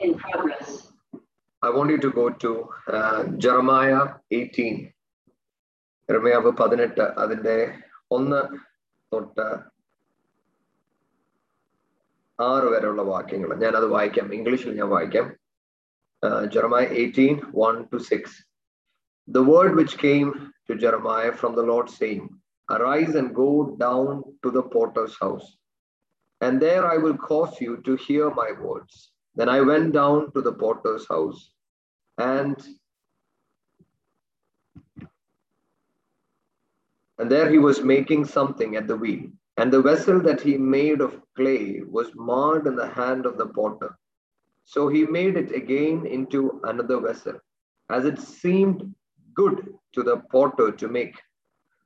in progress. I want you to go to uh, Jeremiah 18. ഇർമയാവ് പതിനെട്ട് അതിന്റെ ഒന്ന് തൊട്ട് ആറ് വരെയുള്ള വാക്യങ്ങൾ ഞാൻ അത് വായിക്കാം ഇംഗ്ലീഷിൽ ഞാൻ വായിക്കാം Jeremiah eighteen one to six The word which came to Jeremiah from the Lord, saying, Arise and go down to the potter's house, and there I will cause you to hear my words. Then I went down to the potter's house, and and there he was making something at the wheel. And the vessel that he made of clay was marred in the hand of the potter. So he made it again into another vessel, as it seemed good to the potter to make.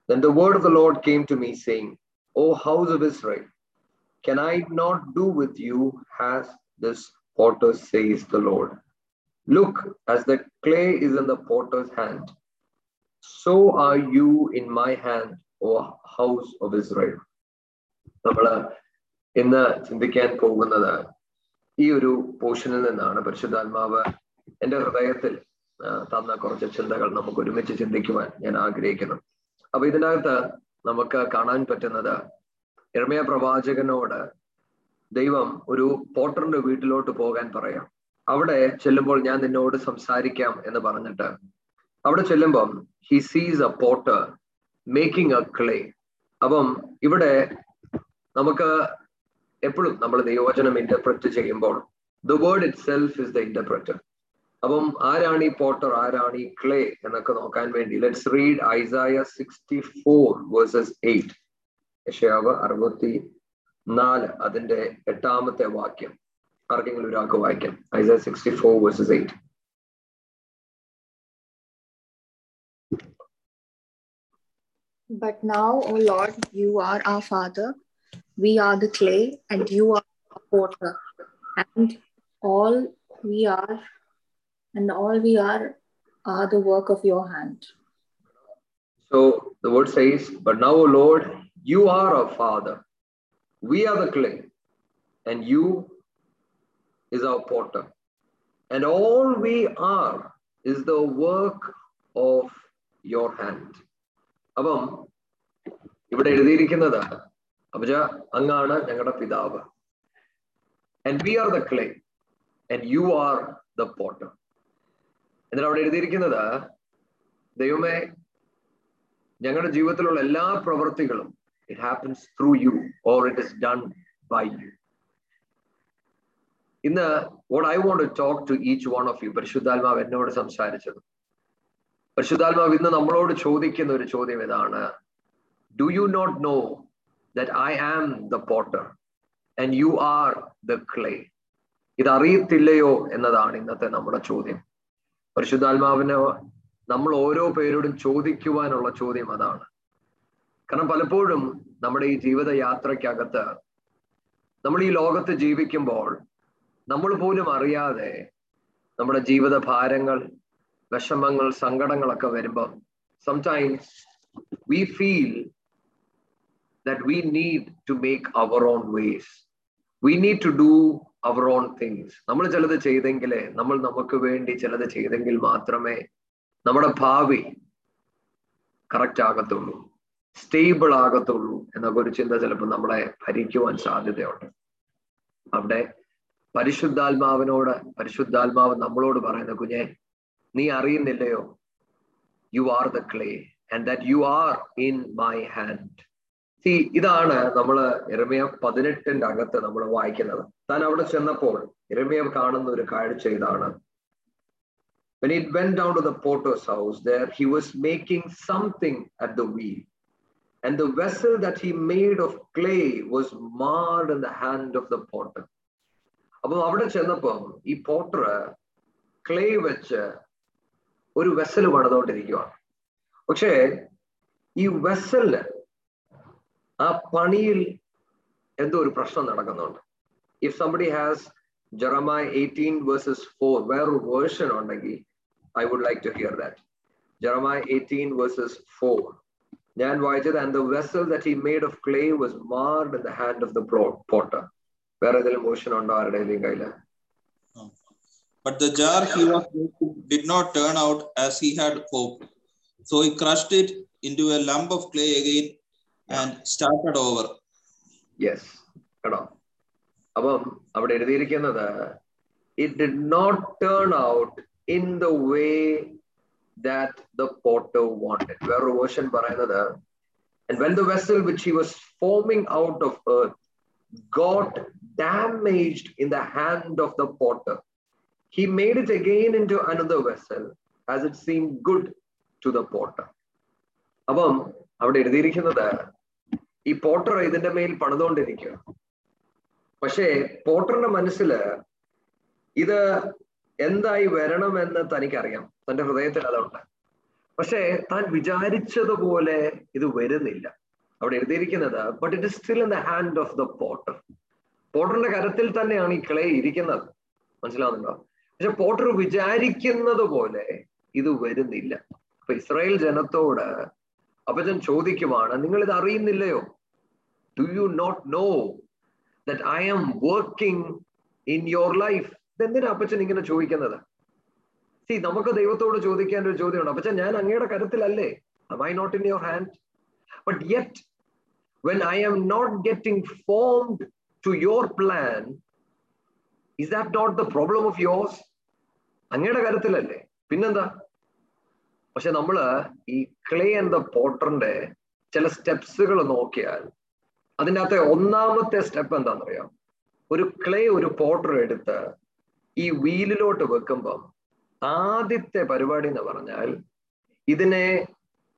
Then the word of the Lord came to me, saying, O house of Israel, can I not do with you as this potter says the Lord? Look, as the clay is in the potter's hand, so are you in my hand, O house of Israel. നമ്മൾ ഇന്ന് ചിന്തിക്കാൻ പോകുന്നത് ഈ ഒരു പോർഷനിൽ നിന്നാണ് പരിശുദ്ധാത്മാവ് എന്റെ ഹൃദയത്തിൽ തന്ന കുറച്ച് ചിന്തകൾ നമുക്ക് ഒരുമിച്ച് ചിന്തിക്കുവാൻ ഞാൻ ആഗ്രഹിക്കുന്നു അപ്പൊ ഇതിനകത്ത് നമുക്ക് കാണാൻ പറ്റുന്നത് ഇർമയ പ്രവാചകനോട് ദൈവം ഒരു പോട്ടറിന്റെ വീട്ടിലോട്ട് പോകാൻ പറയാം. അവിടെ ചെല്ലുമ്പോൾ ഞാൻ നിന്നോട് സംസാരിക്കാം എന്ന് പറഞ്ഞിട്ട് അവിടെ ചെല്ലുമ്പം he sees a potter making a clay അപ്പം ഇവിടെ നമുക്ക് എപ്പോഴും നമ്മൾ ദൈവവചനം ഇന്റർപ്രറ്റ് ചെയ്യുമ്പോൾ the word itself is the interpreter അപ്പം ആരാണ് ഈ പോട്ടർ ആരാണ് ഈ ക്ലേ എന്നൊക്കെ നോക്കാൻ വേണ്ടി let's read Isaiah sixty four verses eight യശയാവ് അറുപത്തി നാല് അതിന്റെ എട്ടാമത്തെ വാക്യം ആർക്കെങ്കിലും ഒരാൾക്ക് വായിക്കാം Isaiah sixty four verses eight But now, O Lord, you are our Father. We are the clay, and you are the potter. And all we are, and all we are, are the work of your hand. So the word says, But now, O Lord, you are our Father. We are the clay, and you is our potter. And all we are is the work of your hand. അപ്പം ഇവിടെ എഴുതിയിരിക്കുന്നത് അപ്പജ അങ്ങാണ് ഞങ്ങളുടെ പിതാവ് and we are the clay and you are the potter എന്നിട്ട് അവിടെ എഴുതിയിരിക്കുന്നത് ദൈവമേ ഞങ്ങളുടെ ജീവിതത്തിലുള്ള എല്ലാ പ്രവൃത്തികളും it happens through you or it is done by you. ഇന്ന് what I want to talk to each one of you പരിശുദ്ധാത്മാവ് എന്നോട് സംസാരിച്ചത്. പരിശുദ്ധാത്മാവ് ഇന്ന് നമ്മളോട് ചോദിക്കുന്ന ഒരു ചോദ്യം ഇതാണ്. Do you not know that I am the potter and you are the clay ഇത് അറിയത്തില്ലയോ എന്നതാണ് ഇന്നത്തെ നമ്മുടെ ചോദ്യം. പരിശുദ്ധാത്മാവിന് നമ്മൾ ഓരോ പേരോടും ചോദിക്കുവാനുള്ള ചോദ്യം അതാണ്. കാരണം പലപ്പോഴും നമ്മുടെ ഈ ജീവിത യാത്രയ്ക്കകത്ത് നമ്മൾ ഈ ലോകത്ത് ജീവിക്കുമ്പോൾ നമ്മൾ പോലും അറിയാതെ നമ്മുടെ ജീവിത ഭാരങ്ങൾ വിഷമങ്ങൾ സങ്കടങ്ങളൊക്കെ വരുമ്പോൾ sometimes we feel that we need to make our own ways we need to do our own things നമ്മൾ ചിലത് ചെയ്തെങ്കിലേ നമ്മൾ നമുക്ക് വേണ്ടി ചിലത് ചെയ്തെങ്കിൽ മാത്രമേ നമ്മുടെ ഭാവി കറക്റ്റ് ആകത്തുള്ളൂ. സ്റ്റേബിൾ ആകത്തുള്ളൂ എന്നൊക്കെ ഒരു ചിന്ത ചിലപ്പോൾ നമ്മളെ ഭരിക്കുവാൻ സാധ്യതയുണ്ട്. അവിടെ പരിശുദ്ധാത്മാവിനോട് പരിശുദ്ധാത്മാവ് നമ്മളോട് പറയുന്ന കുഞ്ഞെ നീ അറിയുന്നില്ലയോ? You are the clay and that you are in my hand see ഇതാണ് നമ്മൾ ഇറമിയ പതിനെട്ടിന്റെ അകത്ത് നമ്മൾ വായിക്കുന്നത്. താൻ അവിടെ ചെന്നപ്പോൾ ഇറമിയ കാണുന്ന ഒരു കാഴ്ച ഇതാണ്. When it went down to the porter's house, there he was making something at the wheel. And the vessel that he made of clay was marred in the hand of the potter. അപ്പം അവിടെ ചെന്നപ്പം ഈ Potter clay വെച്ച് ഒരു vessel പണിതുകൊണ്ടിരിക്കുകയാണ് പക്ഷേ ഈ വെസലിന് ആ പണിയിൽ എന്തോ ഒരു പ്രശ്നം നടക്കുന്നുണ്ട്. If somebody has Jeremiah eighteen verses four വേറൊരു വേർഷൻ ഉണ്ടെങ്കിൽ I would like to hear that Jeremiah eighteen verses four ഞാൻ വായിച്ചത് and the vessel that he made of clay was marred in the hand of the potter വേറെ ഏതെങ്കിലും version ഉണ്ടോ ആരുടെ കയ്യിൽ? But the jar he was making did not turn out as he had hoped. So he crushed it into a lump of clay again and started over. Yes കേട്ടോ അപ്പം അവിടെ എഴുതിയിരിക്കുന്നത് it did not turn out in the way that the potter wanted where version പറയുന്നത് And when the vessel which he was forming out of earth got damaged in the hand of the potter, he made it again into another vessel as it seemed good to the potter. അപ്പം അവിടെ എഴുതിയിരിക്കുന്നത് ഈ Potter ഇതിന്റെ മേൽ പണിതുകൊണ്ടിരിക്കുക പക്ഷേ പോട്ടറിന്റെ മനസ്സിൽ ഇത് എന്തായി വരണമെന്ന് തനിക്കറിയാം. തന്റെ ഹൃദയത്തിൽ അതുണ്ട്. പക്ഷേ താൻ വിചാരിച്ചതുപോലെ ഇത് വരുന്നില്ല. അവിടെ എഴുതിയിരിക്കുന്നത് but it is still in the hand of the potter പോട്ടറിന്റെ കരത്തിൽ തന്നെയാണ് ഈ ക്ലേ ഇരിക്കുന്നത്. മനസ്സിലാവുന്നുണ്ടോ? പക്ഷെ പോട്ടർ വിചാരിക്കുന്നത് പോലെ ഇത് വരുന്നില്ല. അപ്പൊ ഇസ്രായേൽ ജനത്തോട് അപ്പച്ചൻ ചോദിക്കുവാണ് നിങ്ങൾ ഇത് അറിയുന്നില്ലയോ? Do you not know that I am working in your life ഇതെന്തിനാ അപ്പച്ചൻ ഇങ്ങനെ ചോദിക്കുന്നത്? സി നമുക്ക് ദൈവത്തോട് ചോദിക്കാൻ ഒരു ചോദ്യമുണ്ട്. അപ്പച്ചൻ ഞാൻ അങ്ങയുടെ കരത്തിലല്ലേ? I not in your hand but yet when I am not getting formed to your plan is that not the problem of yours അങ്ങയുടെ കരത്തിലല്ലേ. പിന്നെന്താ? പക്ഷെ നമ്മൾ ഈ ക്ലേ ദ പോട്ടറിന്റെ ചില സ്റ്റെപ്സുകൾ നോക്കിയാൽ അതിന്റെ അകത്തെ ഒന്നാമത്തെ സ്റ്റെപ്പ് എന്താണെന്നറിയാം? ഒരു ക്ലേ ഒരു പോട്ടർ എടുത്ത് ഈ വീലിലോട്ട് വെക്കുമ്പം ആദ്യത്തെ പരിപാടി എന്ന് പറഞ്ഞാൽ ഇതിനെ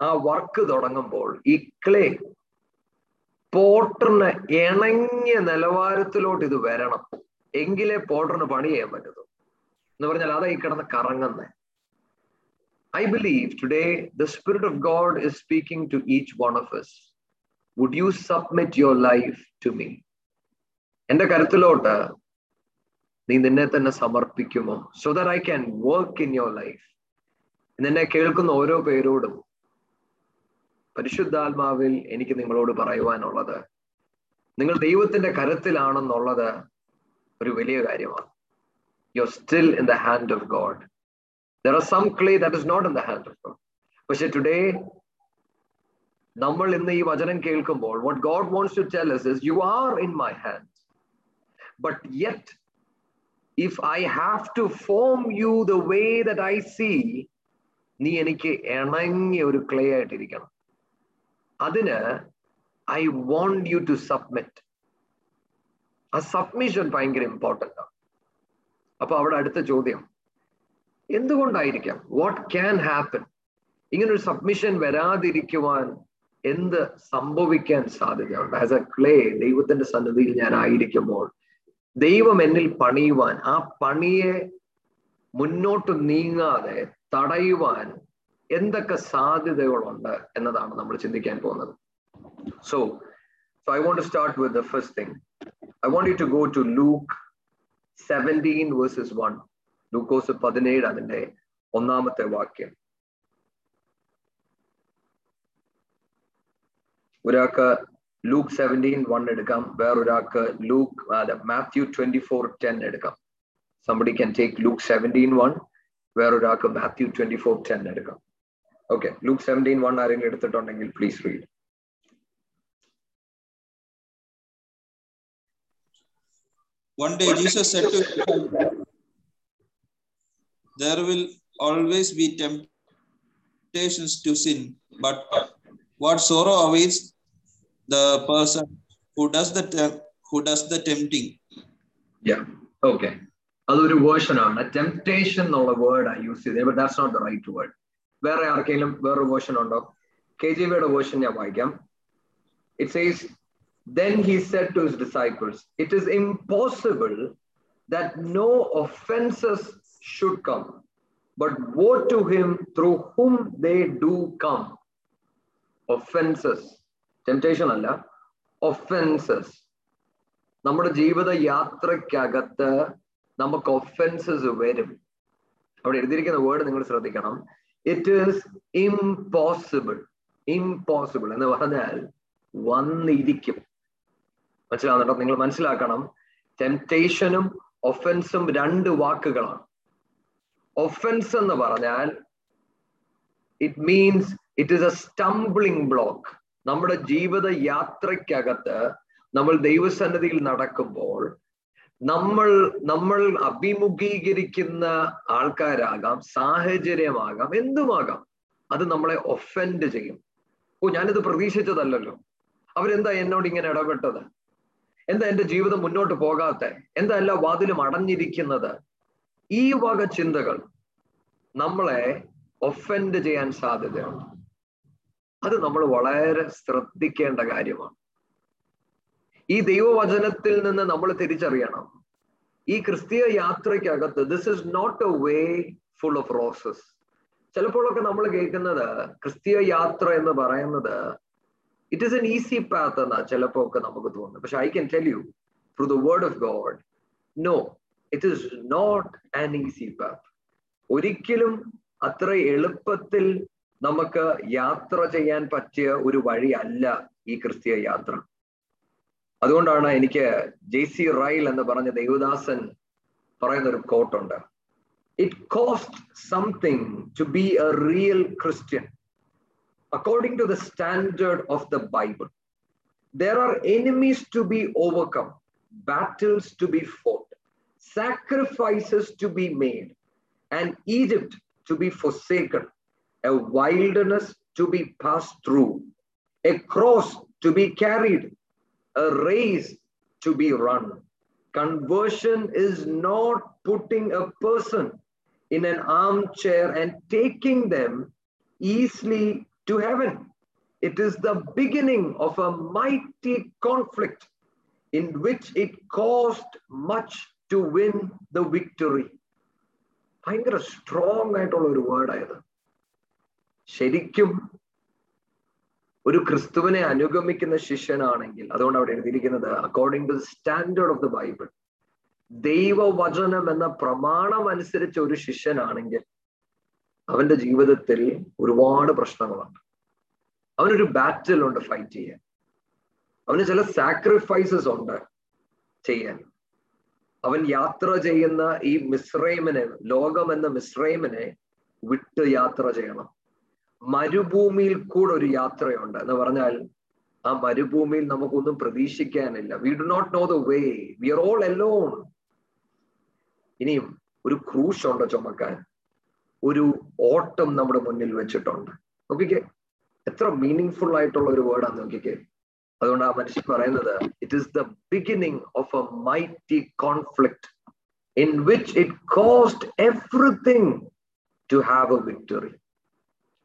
ആ വർക്ക് തുടങ്ങുമ്പോൾ ഈ ക്ലേ പോട്ടറിന് ഇണങ്ങിയ നിലവാരത്തിലോട്ട് ഇത് വരണം. എങ്കിലേ പോട്ടറിന് പണി ചെയ്യാൻ പറ്റത്തുള്ളൂ എന്ന് പറഞ്ഞാൽ അതായി കിടന്ന് കറങ്ങുന്നത് I believe today the spirit of God is speaking to each one of us would you submit your life to me എന്റെ കരുത്തിലോട്ട് നീ നിന്നെ തന്നെ സമർപ്പിക്കുമോ? So that I can work in your life നിന്നെ കേൾക്കുന്ന ഓരോ പേരോടും പരിശുദ്ധാത്മാവിൽ എനിക്ക് നിങ്ങളോട് പറയുവാനുള്ളത്. നിങ്ങൾ ദൈവത്തിന്റെ കരത്തിലാണെന്നുള്ളത് ഒരു വലിയ കാര്യമാണ്. You are still in the hand of God there are some clay that is not in the hand of God പക്ഷെ ടുഡേ നമ്മൾ ഇന്ന് ഈ വചനം കേൾക്കുമ്പോൾ what God wants to tell us is you are in my yet yet, I have to form you the way way I see, നീ എനിക്ക് ഇണങ്ങിയ ഒരു ക്ലേ ആയിട്ടിരിക്കണം. അതിന് I want you to submit ആ സബ്മിഷൻ ഭയങ്കര ഇമ്പോർട്ടന്റ് ആണ് അപ്പൊ അവിടെ അടുത്ത ചോദ്യം. എന്തുകൊണ്ടായിരിക്കാം? വാട്ട് ക്യാൻ ഹാപ്പൻ ഇങ്ങനൊരു സബ്മിഷൻ വരാതിരിക്കുവാൻ എന്ത് സംഭവിക്കാൻ സാധ്യതയുണ്ട്? ആസ് എ ക്ലേ ദൈവത്തിന്റെ സന്നദ്ധിയിൽ ഞാൻ ആയിരിക്കുമ്പോൾ ദൈവം എന്നിൽ പണിയുവാൻ ആ പണിയെ മുന്നോട്ട് നീങ്ങാതെ തടയുവാൻ എന്തൊക്കെ സാധ്യതകളുണ്ട് എന്നതാണ് നമ്മൾ ചിന്തിക്കാൻ പോകുന്നത്. So so I want to start with the first thing I want you to go to Luke seventeen verses one ലൂക്കോസ് പതിനേഴ് അതിന്റെ ഒന്നാമത്തെ വാക്യം. ഒരാൾക്ക് ലൂക്ക് സെവന്റീൻ വൺ എടുക്കാം. വേറൊരാൾക്ക് ലൂക്ക് അല്ല മാത്യു ട്വന്റി ഫോർ ടെൻ എടുക്കാം. Somebody can take Luke seventeen one വേറൊരാൾക്ക് മാത്യു ട്വന്റി ഫോർ ടെൻ എടുക്കാം. ഓക്കെ ലൂക്ക് സെവന്റീൻ വൺ ആരെങ്കിലും എടുത്തിട്ടുണ്ടെങ്കിൽ please read One day Jesus said to him, There will always be temptations to sin, but what sorrow awaits the person who does the tem- who does the tempting. Yeah. Okay. അതൊരു version ആണ് temptation എന്നുള്ള word use ചെയ്തത് but that's not the right word വേറെ ആർക്കെങ്കിലും വേറൊരു version ഉണ്ടോ K G ബിയുടെ version ഞാൻ വായിക്കാം it says then he said to his disciples, It is impossible that no offenses should come, but woe to him through whom they do come. Offenses. Temptation അല്ല offences നമ്മുടെ ജീവിത യാത്രയ്ക്കകത്ത് നമുക്ക് offences വരും. അവിടെ എഴുതിയിരിക്കുന്ന വേർഡ് നിങ്ങൾ ശ്രദ്ധിക്കണം. ഇറ്റ് ഈസ് ഇംപോസിബിൾ ഇംപോസിബിൾ എന്ന് പറഞ്ഞാൽ വന്നിരിക്കും. മനസ്സിലാവുന്നുണ്ടോ? നിങ്ങൾ മനസ്സിലാക്കണം. ടെംപ്റ്റേഷനും ഒഫൻസും രണ്ട് വാക്കുകളാണ്. ഒഫൻസ് എന്ന് പറഞ്ഞാൽ it means it is a stumbling block നമ്മുടെ ജീവിത യാത്രയ്ക്കകത്ത് നമ്മൾ ദൈവസന്നിധിയിൽ നടക്കുമ്പോൾ നമ്മൾ നമ്മൾ അഭിമുഖീകരിക്കുന്ന ആൾക്കാരാകാം സാഹചര്യമാകാം എന്തുമാകാം അത് നമ്മളെ ഒഫൻഡ് ചെയ്യും. ഓ ഞാനിത് പ്രതീക്ഷിച്ചതല്ലല്ലോ. അവരെന്താ എന്നോട് ഇങ്ങനെ ഇടപെട്ടത്? എന്താ എന്റെ ജീവിതം മുന്നോട്ട് പോകാത്ത? എന്താ എല്ലാ വാതിലും അടഞ്ഞിരിക്കുന്നത്? ഈ വക ചിന്തകൾ നമ്മളെ ഒഫൻഡ് ചെയ്യാൻ സാധ്യതയുണ്ട്. അത് നമ്മൾ വളരെ ശ്രദ്ധിക്കേണ്ട കാര്യമാണ്. ഈ ദൈവവചനത്തിൽ നിന്ന് നമ്മൾ തിരിച്ചറിയണം. ഈ ക്രിസ്തീയ യാത്രയ്ക്കകത്ത് this is not a way full of roses ചിലപ്പോഴൊക്കെ നമ്മൾ കേൾക്കുന്നത് ക്രിസ്തീയ യാത്ര എന്ന് പറയുന്നത് it is an easy path എന്നാ ചിലപ്പോ ഒക്കെ നമുക്ക് തോന്നുന്നത്. പക്ഷെ I can tell you through the word of God no it is not an easy path ഒരിക്കലും അത്ര എളുപ്പത്തിൽ നമുക്ക് യാത്ര ചെയ്യാൻ പറ്റിയ ഒരു വഴിയല്ല ഈ ക്രിസ്തീയ യാത്ര. അതുകൊണ്ടാണ് എനിക്ക് ജെ സി റൈൽ എന്ന് പറഞ്ഞ ദേവദാസൻ പറയുന്ന ഒരു കോട്ടുണ്ട് it cost something to be a real Christian according to the standard of the Bible there are enemies to be overcome, battles to be fought, sacrifices to be made, and Egypt to be forsaken, a wilderness to be passed through, a cross to be carried, a race to be run. Conversion is not putting a person in an armchair and taking them easily to heaven. It is the beginning of a mighty conflict in which it cost much to win the victory. ഭയങ്കര strong ആയിട്ടുള്ള ഒരു വേർഡായത് ശരിക്കും ഒരു ക്രിസ്തുവിനെ അനുഗമിക്കുന്ന ശിഷ്യനാണെങ്കിൽ അതുകൊണ്ട് അവിടെ എഴുതിയിരിക്കുന്നത് according to standard of the Bible ദൈവവചനം എന്ന പ്രമാണം അനുസരിച്ച് ഒരു ശിഷ്യനാണെങ്കിൽ അവന്റെ ജീവിതത്തിൽ ഒരുപാട് പ്രശ്നങ്ങളുണ്ട്. അവനൊരു ബാറ്റിൽ ഉണ്ട് ഫൈറ്റ് ചെയ്യാൻ. അവന് ചില സാക്രിഫൈസസ് ഉണ്ട് ചെയ്യാൻ. അവൻ യാത്ര ചെയ്യുന്ന ഈ മിസ്രൈമിനെ ലോകം എന്ന മിസ്രൈമിനെ വിട്ട് യാത്ര ചെയ്യണം. മരുഭൂമിയിൽ കൂടെ ഒരു യാത്രയുണ്ട് എന്ന് പറഞ്ഞാൽ ആ മരുഭൂമിയിൽ നമുക്കൊന്നും പ്രതീക്ഷിക്കാനില്ല. We do not know the way we are all alone ഇനിയും ഒരു ക്രൂശ് ഉണ്ട് ചുമക്കാൻ? ഒരു ഓട്ടം നമ്മുടെ മുന്നിൽ വെച്ചിട്ടുണ്ട്. നോക്കിക്കേ എത്ര മീനിങ് ഫുൾ ആയിട്ടുള്ള ഒരു വേർഡാണ് നോക്കിക്കേ. അതുകൊണ്ട് ആ മനുഷ്യൻ പറയുന്നത് it is the beginning of a mighty conflict in which it cost everything to have a victory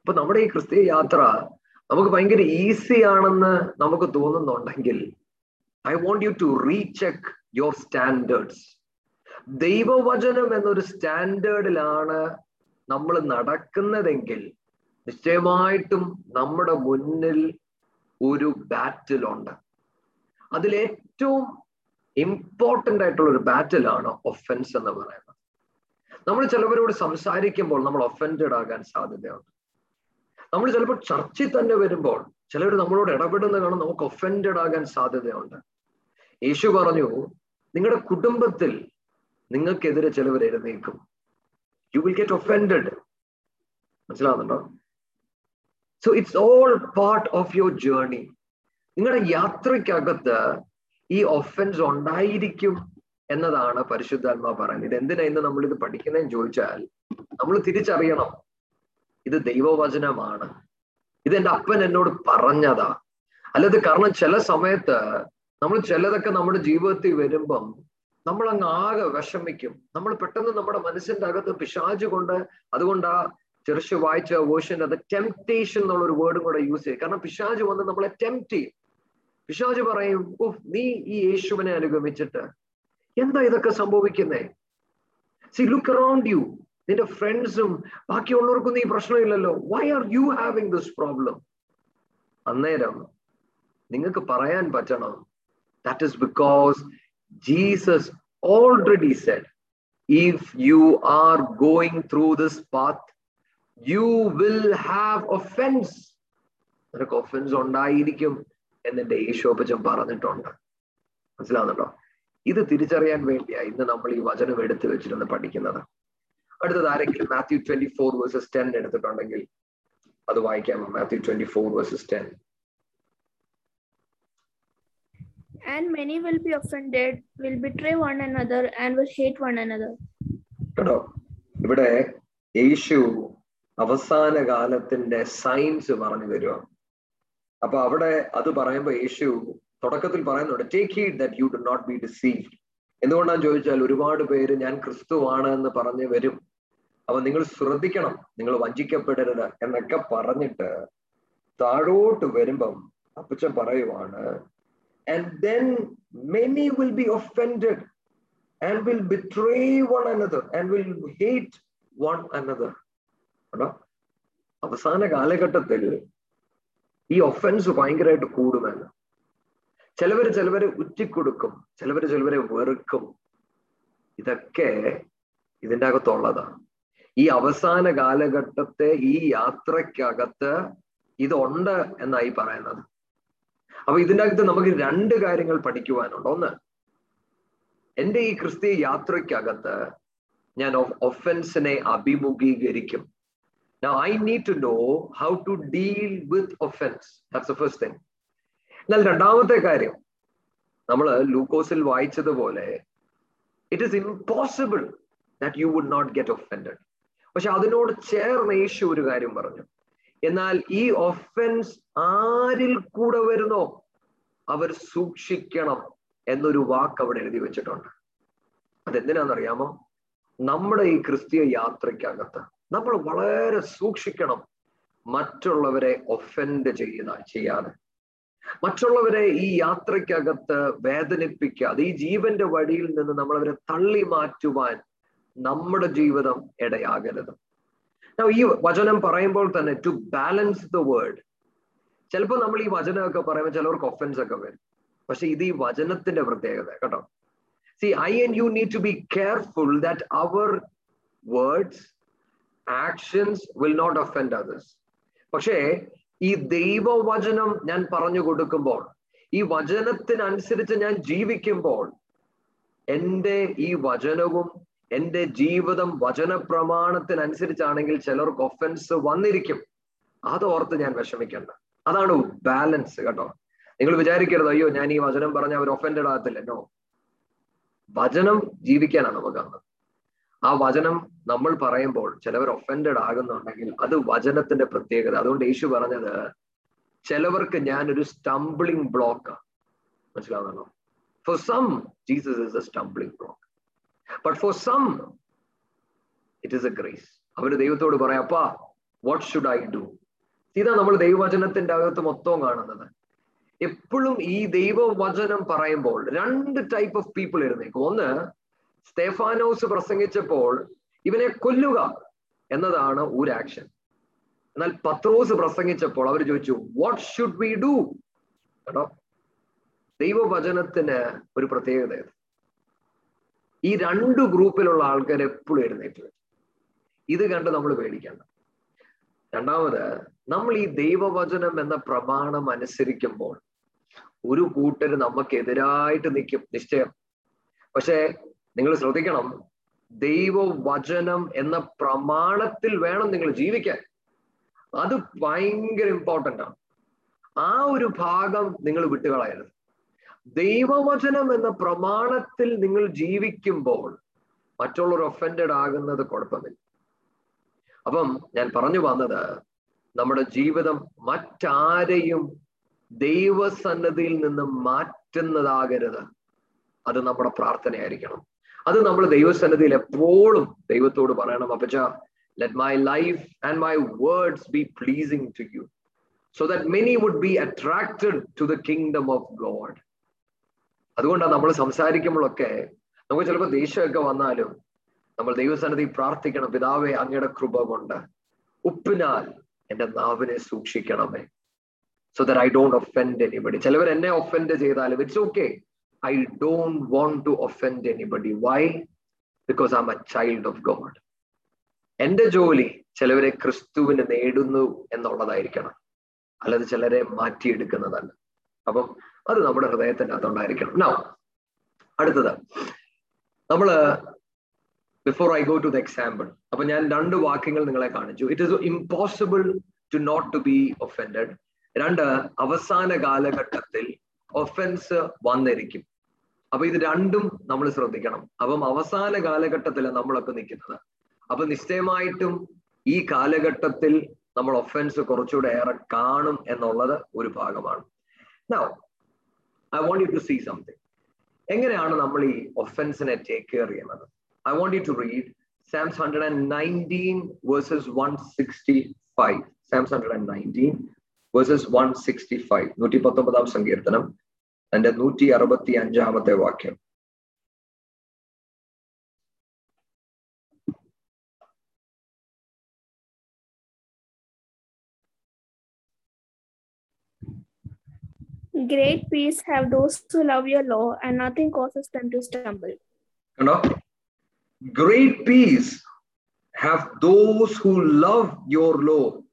അപ്പൊ നമ്മുടെ ഈ ക്രിസ്തീയ യാത്ര നമുക്ക് ഭയങ്കര ഈസി ആണെന്ന് നമുക്ക് തോന്നുന്നുണ്ടെങ്കിൽ I want you to recheck your standards ദൈവവചനം എന്നൊരു സ്റ്റാൻഡേർഡിലാണ് നമ്മൾ നടക്കുന്നതെങ്കിൽ നിശ്ചയമായിട്ടും നമ്മുടെ മുന്നിൽ ഒരു ബാറ്റിലുണ്ട് അതിൽ ഏറ്റവും ഇമ്പോർട്ടന്റ് ആയിട്ടുള്ള ഒരു ബാറ്റിലാണ് ഒഫൻസ് എന്ന് പറയുന്നത്. നമ്മൾ ചിലവരോട് സംസാരിക്കുമ്പോൾ നമ്മൾ ഒഫൻഡഡ് ആകാൻ സാധ്യതയുണ്ട്. നമ്മൾ ചിലപ്പോൾ ചർച്ചിൽ തന്നെ വരുമ്പോൾ ചിലർ നമ്മളോട് ഇടപെടുന്ന കാണാൻ നമുക്ക് ഒഫൻഡഡ് ആകാൻ സാധ്യതയുണ്ട്. യേശു പറഞ്ഞു നിങ്ങളുടെ കുടുംബത്തിൽ നിങ്ങൾക്കെതിരെ ചിലവർ എഴുന്നേക്കും യു വിൽ ഗെറ്റ് ഒഫൻഡഡ് മനസ്സിലാവുന്നുണ്ടോ? So it's all part of your journey നിങ്ങളുടെ യാത്രയ്ക്കകത്ത് ഈ ഒഫൻസ് ഉണ്ടായിരിക്കും എന്നതാണ് പരിശുദ്ധാത്മാ പറയുന്നത്. ഇത് എന്തിനാ ഇന്ന് നമ്മൾ ഇത് പഠിക്കുന്നതെന്ന് ചോദിച്ചാൽ നമ്മൾ തിരിച്ചറിയണം. ഇത് ദൈവവചനമാണ്. ഇത് എന്റെ അപ്പൻ എന്നോട് പറഞ്ഞതാ. അല്ലാതെ കാരണം ചില സമയത്ത് നമ്മൾ ചിലതൊക്കെ നമ്മുടെ ജീവിതത്തിൽ വരുമ്പം നമ്മൾ അങ്ങ് ആകെ വിഷമിക്കും. നമ്മൾ പെട്ടെന്ന് നമ്മുടെ മനസ്സിന്റെ അകത്ത് പിശാജ് കൊണ്ട് അതുകൊണ്ട് ആ ചെറുശ് വായിച്ച വേർഷൻ അത് ടെംപ്റ്റേഷൻ എന്നുള്ള ഒരു വേർഡും കൂടെ യൂസ് ചെയ്യും. കാരണം പിശാജ് വന്ന് നമ്മളെ ടെംപ്റ്റ് ചെയ്യും. പിശാജ് പറയും ഓ നീ ഈ യേശുവിനെ അനുഗമിച്ചിട്ട് എന്താ ഇതൊക്കെ സംഭവിക്കുന്നേ? സി ലുക്ക് അറൌണ്ട് യു നിന്റെ ഫ്രണ്ട്സും ബാക്കിയുള്ളവർക്കൊന്നും ഈ പ്രശ്നമില്ലല്ലോ. Why are you having this problem അന്നേരം നിങ്ങൾക്ക് പറയാൻ പറ്റണം. That is because Jesus already said if you are going through this path you will have offence നിനക്ക് ഒഫൻസ് ഉണ്ടായിരിക്കും എന്നെ യേശോപ്പച്ചൻ പറഞ്ഞിട്ടുണ്ട്. മനസ്സിലാവുന്നുണ്ടോ? ഇത് തിരിച്ചറിയാൻ വേണ്ടിയാണ് ഇന്ന് നമ്മൾ ഈ വചനം എടുത്തു വെച്ചിരുന്ന് പഠിക്കുന്നത്. അടുത്തത് ആരെങ്കിലും Matthew twenty four verses ten എടുത്തിട്ടുണ്ടെങ്കിൽ അത് വായിക്കാമോ Matthew twenty four verses ten And many will be offended, will betray one another, and will hate one another. കേട്ടോ? ഇവിടെ യേശു അവസാന കാലത്തിന്റെ സയൻസ് പറഞ്ഞു തരുക അപ്പൊ അവിടെ അത് പറയുമ്പോ യേശു തുടക്കത്തിൽ പറയുന്നുണ്ട് take heed that you do not be deceived എന്തുകൊണ്ടാന്ന് ചോദിച്ചാൽ ഒരുപാട് പേര് ഞാൻ ക്രിസ്തുവാണ് എന്ന് പറഞ്ഞ് വരും. അപ്പൊ നിങ്ങൾ ശ്രദ്ധിക്കണം നിങ്ങൾ വഞ്ചിക്കപ്പെടരുത് എന്നൊക്കെ പറഞ്ഞിട്ട് താഴോട്ട് വരുമ്പം അപ്പച്ചൻ പറയുവാണ് and then many will be offended will betray one another and will hate one another. കേട്ടോ അവസാന കാലഘട്ടത്തിൽ ഈ ഒഫൻസ് ഭയങ്കരമായിട്ട് കൂടുമെന്ന് ചിലവർ ചിലവരെ ഉറ്റിക്കൊടുക്കും ചിലവർ ചിലവരെ വെറുക്കും. ഇതൊക്കെ ഇതിന്റെ അകത്തുള്ളതാണ്. ഈ അവസാന കാലഘട്ടത്തെ ഈ യാത്രക്കകത്ത് ഇതുണ്ട് എന്നായി പറയുന്നത് അപ്പൊ ഇതിന്റെ അകത്ത് നമുക്ക് രണ്ട് കാര്യങ്ങൾ പഠിക്കുവാനുണ്ട് ഒന്ന് എന്റെ ഈ ക്രിസ്തീയ യാത്രയ്ക്കകത്ത് ഞാൻ ഒഫൻസിനെ അഭിമുഖീകരിക്കും Now I need to know how to deal with offense. That's the first thing. എന്നാൽ രണ്ടാമത്തെ കാര്യം നമ്മൾ ലൂക്കോസിൽ വായിച്ചതുപോലെ it is impossible that you would not get offended പക്ഷെ അതിനോട് ചേർന്ന് യേശു ഒരു കാര്യം പറഞ്ഞു. എന്നാൽ ഈ ഒഫൻസ് ആരിൽ കൂടെ വരുന്നോ? അവർ സൂക്ഷിക്കണം എന്നൊരു വാക്ക് അവിടെ എഴുതി വെച്ചിട്ടുണ്ട്. അതെന്തിനാണെന്നറിയാമോ? നമ്മുടെ ഈ ക്രിസ്തീയ യാത്രയ്ക്കകത്ത് നമ്മൾ വളരെ സൂക്ഷിക്കണം മറ്റുള്ളവരെ ഒഫൻഡ് ചെയ്യുന്ന ചെയ്യാതെ. മറ്റുള്ളവരെ ഈ യാത്രയ്ക്കകത്ത് വേദനിപ്പിക്കാതെ ഈ ജീവന്റെ വഴിയിൽ നിന്ന് നമ്മളവരെ തള്ളി മാറ്റുവാൻ നമ്മുടെ ജീവിതം ഇടയാകരുത്. ഈ വചനം പറയുമ്പോൾ തന്നെ ടു ബാലൻസ് ദ വേർഡ് ചിലപ്പോൾ നമ്മൾ ഈ വചനമൊക്കെ പറയുമ്പോൾ ചിലവർക്ക് ഒഫൻസ് ഒക്കെ വരും. പക്ഷെ ഇത് ഈ വചനത്തിന്റെ പ്രത്യേകത കേട്ടോ. See I and you need to be careful that our words actions will not offend others പക്ഷേ ഈ ദൈവവചനം ഞാൻ പറഞ്ഞു കൊടുക്കുമ്പോൾ ഈ വചനത്തിനനുസരിച്ച് ഞാൻ ജീവിക്കുമ്പോൾ എന്റെ ഈ വചനവും എന്റെ ജീവിതം വചന പ്രമാണത്തിനനുസരിച്ചാണെങ്കിൽ ചിലർക്ക് ഒഫൻസ് വന്നിരിക്കും. അതോർത്ത് ഞാൻ വിഷമിക്കേണ്ട. അതാണ് ബാലൻസ് കേട്ടോ. നിങ്ങൾ വിചാരിക്കരുത് അയ്യോ ഞാൻ ഈ വചനം പറഞ്ഞ അവർ ഒഫൻഡഡ് ആകത്തില്ല. നോ വചനം ജീവിക്കാനാണ് നമുക്ക് കാണുന്നത് ആ വചനം നമ്മൾ പറയുമ്പോൾ ചിലവർ ഒഫൻഡഡ് ആകുന്നുണ്ടെങ്കിൽ അത് വചനത്തിന്റെ പ്രത്യേകത. അതുകൊണ്ട് യേശു പറഞ്ഞത് ചിലവർക്ക് ഞാനൊരു stumbling block മനസ്സിലാവുന്നല്ലോ for some Jesus is a stumbling block but for some it is a grace അവർ ദൈവത്തോട് പറയാം അപ്പാ വാട്ട് ഷുഡ് ഐ ഡു ഇതാ നമ്മൾ ദൈവവചനത്തിന്റെ അകത്ത് മൊത്തവും കാണുന്നത്. എപ്പോഴും ഈ ദൈവവചനം പറയുമ്പോൾ രണ്ട് ടൈപ്പ് ഓഫ് പീപ്പിൾ ഇരുന്നേക്കും ഒന്ന് സ്റ്റെഫാനോസ് പ്രസംഗിച്ചപ്പോൾ ഇവനെ കൊല്ലുക എന്നതാണ് ഒരു ആക്ഷൻ എന്നാൽ പത്രോസ് പ്രസംഗിച്ചപ്പോൾ അവർ ചോദിച്ചു വാട്ട് ഷുഡ് വി ഡു കേട്ടോ. ദൈവവചനത്തിന് ഒരു പ്രത്യേകത ഈ രണ്ട് ഗ്രൂപ്പിലുള്ള ആൾക്കാർ എപ്പോഴും എഴുന്നേറ്റ് വരും. ഇത് കണ്ട് നമ്മൾ പേടിക്കേണ്ട. രണ്ടാമത് നമ്മൾ ഈ ദൈവവചനം എന്ന പ്രമാണം അനുസരിക്കുമ്പോൾ ഒരു കൂട്ടർ നമുക്കെതിരായിട്ട് നിൽക്കും നിശ്ചയം. പക്ഷേ നിങ്ങൾ ശ്രദ്ധിക്കണം ദൈവവചനം എന്ന പ്രമാണത്തിൽ വേണം നിങ്ങൾ ജീവിക്കാൻ. അത് ഭയങ്കര ഇമ്പോർട്ടന്റ് ആണ്. ആ ഒരു ഭാഗം നിങ്ങൾ വിട്ടുകളയരുത്. ദൈവവചനം എന്ന പ്രമാണത്തിൽ നിങ്ങൾ ജീവിക്കുമ്പോൾ മറ്റുള്ളവർ ഒഫൻഡഡ് ആകുന്നത് കുഴപ്പമില്ല. അപ്പം ഞാൻ പറഞ്ഞു വന്നത് നമ്മുടെ ജീവിതം മറ്റാരെയും ദൈവസന്നതിയിൽ നിന്ന് മാറ്റുന്നതാകരുത്. അത് നമ്മുടെ പ്രാർത്ഥനയായിരിക്കണം. അത് നമ്മൾ ദൈവസന്നിധിയിൽ എപ്പോഴും ദൈവത്തോട് പറയണം. അപ്പച്ച let my life and my words be pleasing to you so that many would be attracted to the kingdom of God അതുകൊണ്ടാണ് നമ്മൾ സംസാരിക്കുമ്പോഴൊക്കെ നമുക്ക് ചിലപ്പോൾ ദേഷ്യമൊക്കെ വന്നാലും നമ്മൾ ദൈവസന്നിധി പ്രാർത്ഥിക്കണം പിതാവെ അങ്ങയുടെ കൃപ കൊണ്ട് ഉപ്പിനാൽ എന്റെ നാവിനെ സൂക്ഷിക്കണമേ. So I don't offend anybody ചിലവർ എന്നെ ഒഫൻഡ് ചെയ്താലും it's okay I don't want to offend anybody why because I am a child of God എന്റെ ജോലി ചിലവരെ ക്രിസ്തുവിന് നേടുന്നു എന്നുള്ളതായിരിക്കണം. അല്ലാതെ ചിലരെ മാറ്റിയെടുക്കുന്നതല്ല. അപ്പം അത് നമ്മുടെ ഹൃദയത്തിന്റെ അകത്തുണ്ടായിരിക്കണം നോ അടുത്തത്. നമ്മൾ before I go to the example അപ്പൊ ഞാൻ രണ്ട് വാക്യങ്ങൾ നിങ്ങളെ കാണിച്ചു. It is impossible to not to be offended രണ്ട് അവസാന കാലഘട്ടത്തിൽ ഒഫൻസ് വന്നിരിക്കും. അപ്പൊ ഇത് രണ്ടും നമ്മൾ ശ്രദ്ധിക്കണം. അപ്പം അവസാന കാലഘട്ടത്തിലാണ് നമ്മളൊക്കെ നിൽക്കുന്നത്. അപ്പൊ നിശ്ചയമായിട്ടും ഈ കാലഘട്ടത്തിൽ നമ്മൾ ഒഫൻസ് കുറച്ചുകൂടെ ഏറെ കാണും എന്നുള്ളത് ഒരു ഭാഗമാണ്. Now, want you to see something. എങ്ങനെയാണ് നമ്മൾ ഈ ഒഫൻസിനെ ടേക്ക് കെയർ ചെയ്യുന്നത്? I want you to read Psalms hundred and nineteen verses one sixty five Psalms hundred and nineteen verses one sixty five നൂറ്റി പത്തൊമ്പതാം സങ്കീർത്തനം. എന്റെ നൂറ്റി അറുപത്തി അഞ്ചാമത്തെ വാക്യം. Great peace have those who love your law, and nothing causes them to stumble. കണ്ടോ? Great peace have those who love your law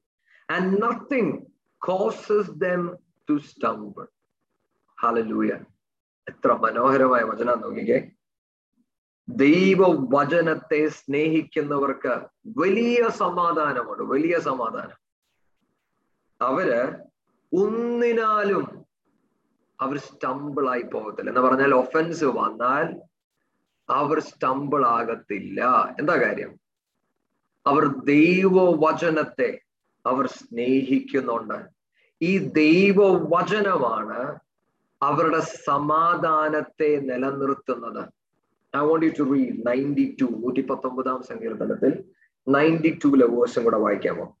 and nothing causes them to stumble hallelujah എത്ര മനോഹരമായ വചനം നോക്കിക്കേ. ദൈവവചനത്തെ സ്നേഹിക്കുന്നവർക്ക് വലിയ സമാധാനമുണ്ട് വലിയ സമാധാനം. അവർ ഒന്നിനാലും അവർ സ്റ്റംബിൾ ആയി പോകത്തില്ല. എന്ന് പറഞ്ഞാൽ ഒഫൻസ് വന്നാൽ അവർ സ്റ്റംബിൾ ആകത്തില്ല. എന്താ കാര്യം? അവർ ദൈവവചനത്തെ അവർ സ്നേഹിക്കുന്നുണ്ട്. ഈ ദൈവവചനമാണ് അവരുടെ സമാധാനത്തെ നിലനിർത്തുന്നത്. I want you to read ninety two നൂറ്റി പത്തൊമ്പതാം സങ്കീർത്തനത്തിൽ നയന്റി ടൂലെ വേഴ്സും കൂടെ വായിക്കാമോ?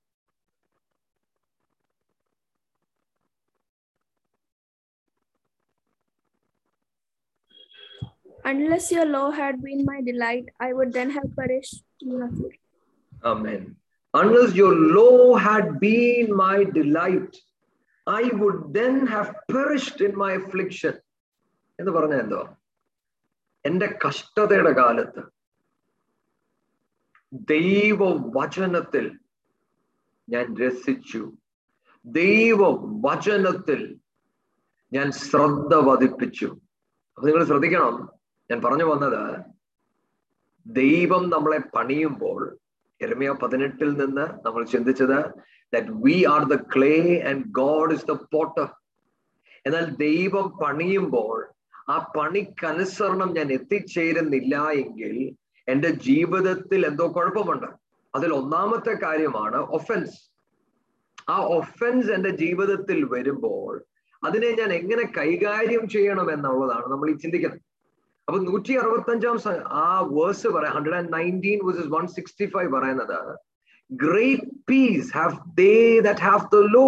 Unless your law had been my delight, I would then have perished in affliction. Amen. Unless your law had been my delight, I would then have perished in my affliction. എന്ന് പറഞ്ഞ എന്തോ എന്റെ കഷ്ടതയുടെ കാലത്ത് ദൈവവചനത്തിൽ ഞാൻ രസിച്ചു ദൈവവചനത്തിൽ ഞാൻ ശ്രദ്ധ പതിപ്പിച്ചു അപ്പൊ നിങ്ങൾ ശ്രദ്ധിക്കണം ഞാൻ പറഞ്ഞു വന്നത് ദൈവം നമ്മളെ പണിയുമ്പോൾ എരമിയ പതിനെട്ടിൽ നിന്ന് നമ്മൾ ചിന്തിച്ചത് that we are the clay and God is the potter എന്നാൽ ദൈവം പണിയുമ്പോൾ ആ പണിക്കനുസരണം ഞാൻ എത്തിച്ചേരുന്നില്ല എങ്കിൽ എന്റെ ജീവിതത്തിൽ എന്തോ കുഴപ്പമുണ്ട്. അതിൽ ഒന്നാമത്തെ കാര്യമാണ് ഒഫൻസ് ആ ഒഫൻസ് എന്റെ ജീവിതത്തിൽ വരുമ്പോൾ അതിനെ ഞാൻ എങ്ങനെ കൈകാര്യം ചെയ്യണം എന്നുള്ളതാണ് നമ്മൾ ഈ ചിന്തിക്കുന്നത്. അപ്പൊ നൂറ്റി അറുപത്തി അഞ്ചാം ആ വേഴ്സ് പറയാം hundred and nineteen verses one sixty five പറയുന്നത് great peace have they that have the law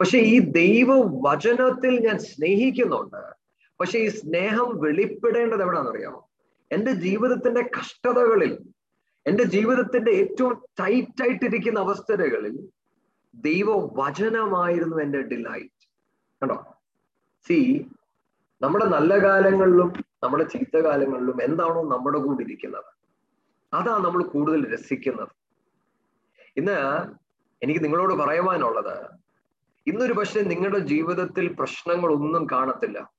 പക്ഷെ ഈ ദൈവ വചനത്തിൽ ഞാൻ സ്നേഹിക്കുന്നുണ്ട്. പക്ഷെ ഈ സ്നേഹം വെളിപ്പെടേണ്ടത് എവിടാണെന്നറിയാമോ എന്റെ ജീവിതത്തിന്റെ കഷ്ടതകളിൽ എന്റെ ജീവിതത്തിന്റെ ഏറ്റവും ടൈറ്റ് ആയിട്ടിരിക്കുന്ന അവസ്ഥകളിൽ ദൈവ വചനമായിരുന്നു എന്റെ ഡിലൈറ്റ് കണ്ടോ? സി നമ്മുടെ നല്ല കാലങ്ങളിലും നമ്മുടെ ചീത്ത കാലങ്ങളിലും എന്താണോ നമ്മുടെ കൂടെ ഇരിക്കുന്നത്. അതാ നമ്മൾ കൂടുതൽ രസിക്കുന്നത്. ഇന്ന് എനിക്ക് നിങ്ങളോട് പറയുവാനുള്ളത് ഇന്നൊരു പക്ഷേ നിങ്ങളുടെ ജീവിതത്തിൽ പ്രശ്നങ്ങളൊന്നും കാണത്തില്ല.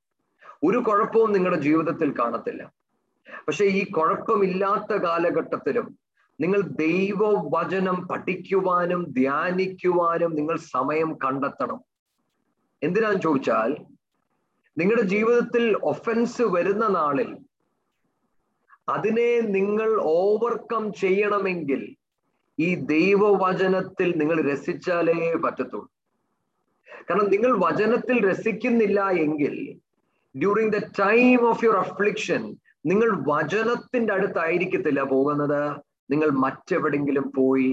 ഒരു കുഴപ്പവും നിങ്ങളുടെ ജീവിതത്തിൽ കാണത്തില്ല. പക്ഷെ ഈ കുഴപ്പമില്ലാത്ത കാലഘട്ടത്തിലും നിങ്ങൾ ദൈവവചനം പഠിക്കുവാനും ധ്യാനിക്കുവാനും നിങ്ങൾ സമയം കണ്ടെത്തണം. എന്തിനാന്ന് ചോദിച്ചാൽ നിങ്ങളുടെ ജീവിതത്തിൽ ഒഫൻസ് വരുന്ന നാളിൽ അതിനെ നിങ്ങൾ ഓവർകം ചെയ്യണമെങ്കിൽ ഈ ദൈവവചനത്തിൽ നിങ്ങൾ രസിച്ചാലേ പറ്റത്തുള്ളൂ. കാരണം നിങ്ങൾ വചനത്തിൽ രസിക്കുന്നില്ല എങ്കിൽ during the time of your affliction നിങ്ങൾ വചനത്തിന്റെ അടുത്തായിരിക്കത്തില്ല പോകുന്നത്. നിങ്ങൾ മറ്റെവിടെങ്കിലും പോയി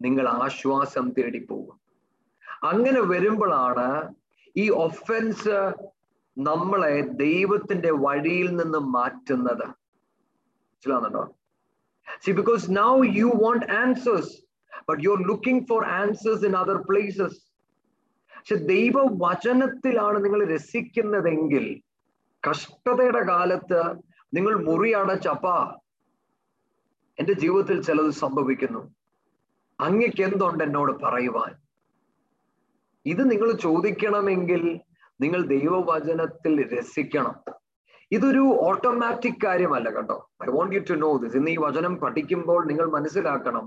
നിങ്ങൾ ആശ്വാസം തേടി പോകും അങ്ങനെ വരുമ്പോഴാണ് ഈ ഒഫൻസ് നമ്മളെ ദൈവത്തിന്റെ വഴിയിൽ നിന്ന് മാറ്റുന്നത്. മനസ്സിലാവുന്നുണ്ടോ? See because now you want answers but you are looking for answers in other places പക്ഷെ ദൈവവചനത്തിലാണ് നിങ്ങൾ രസിക്കുന്നതെങ്കിൽ കഷ്ടതയുടെ കാലത്ത് നിങ്ങൾ മുറി അടച്ചപ്പ എന്റെ ജീവിതത്തിൽ ചിലത് സംഭവിക്കുന്നു. അങ്ങക്ക് എന്തുണ്ട് എന്നോട് പറയുവാൻ? ഇത് നിങ്ങൾ ചോദിക്കണമെങ്കിൽ നിങ്ങൾ ദൈവവചനത്തിൽ രസിക്കണം. ഇതൊരു ഓട്ടോമാറ്റിക് കാര്യമല്ല കേട്ടോ. I want you to know this ഇന്ന് ഈ വചനം പഠിക്കുമ്പോൾ നിങ്ങൾ മനസ്സിലാക്കണം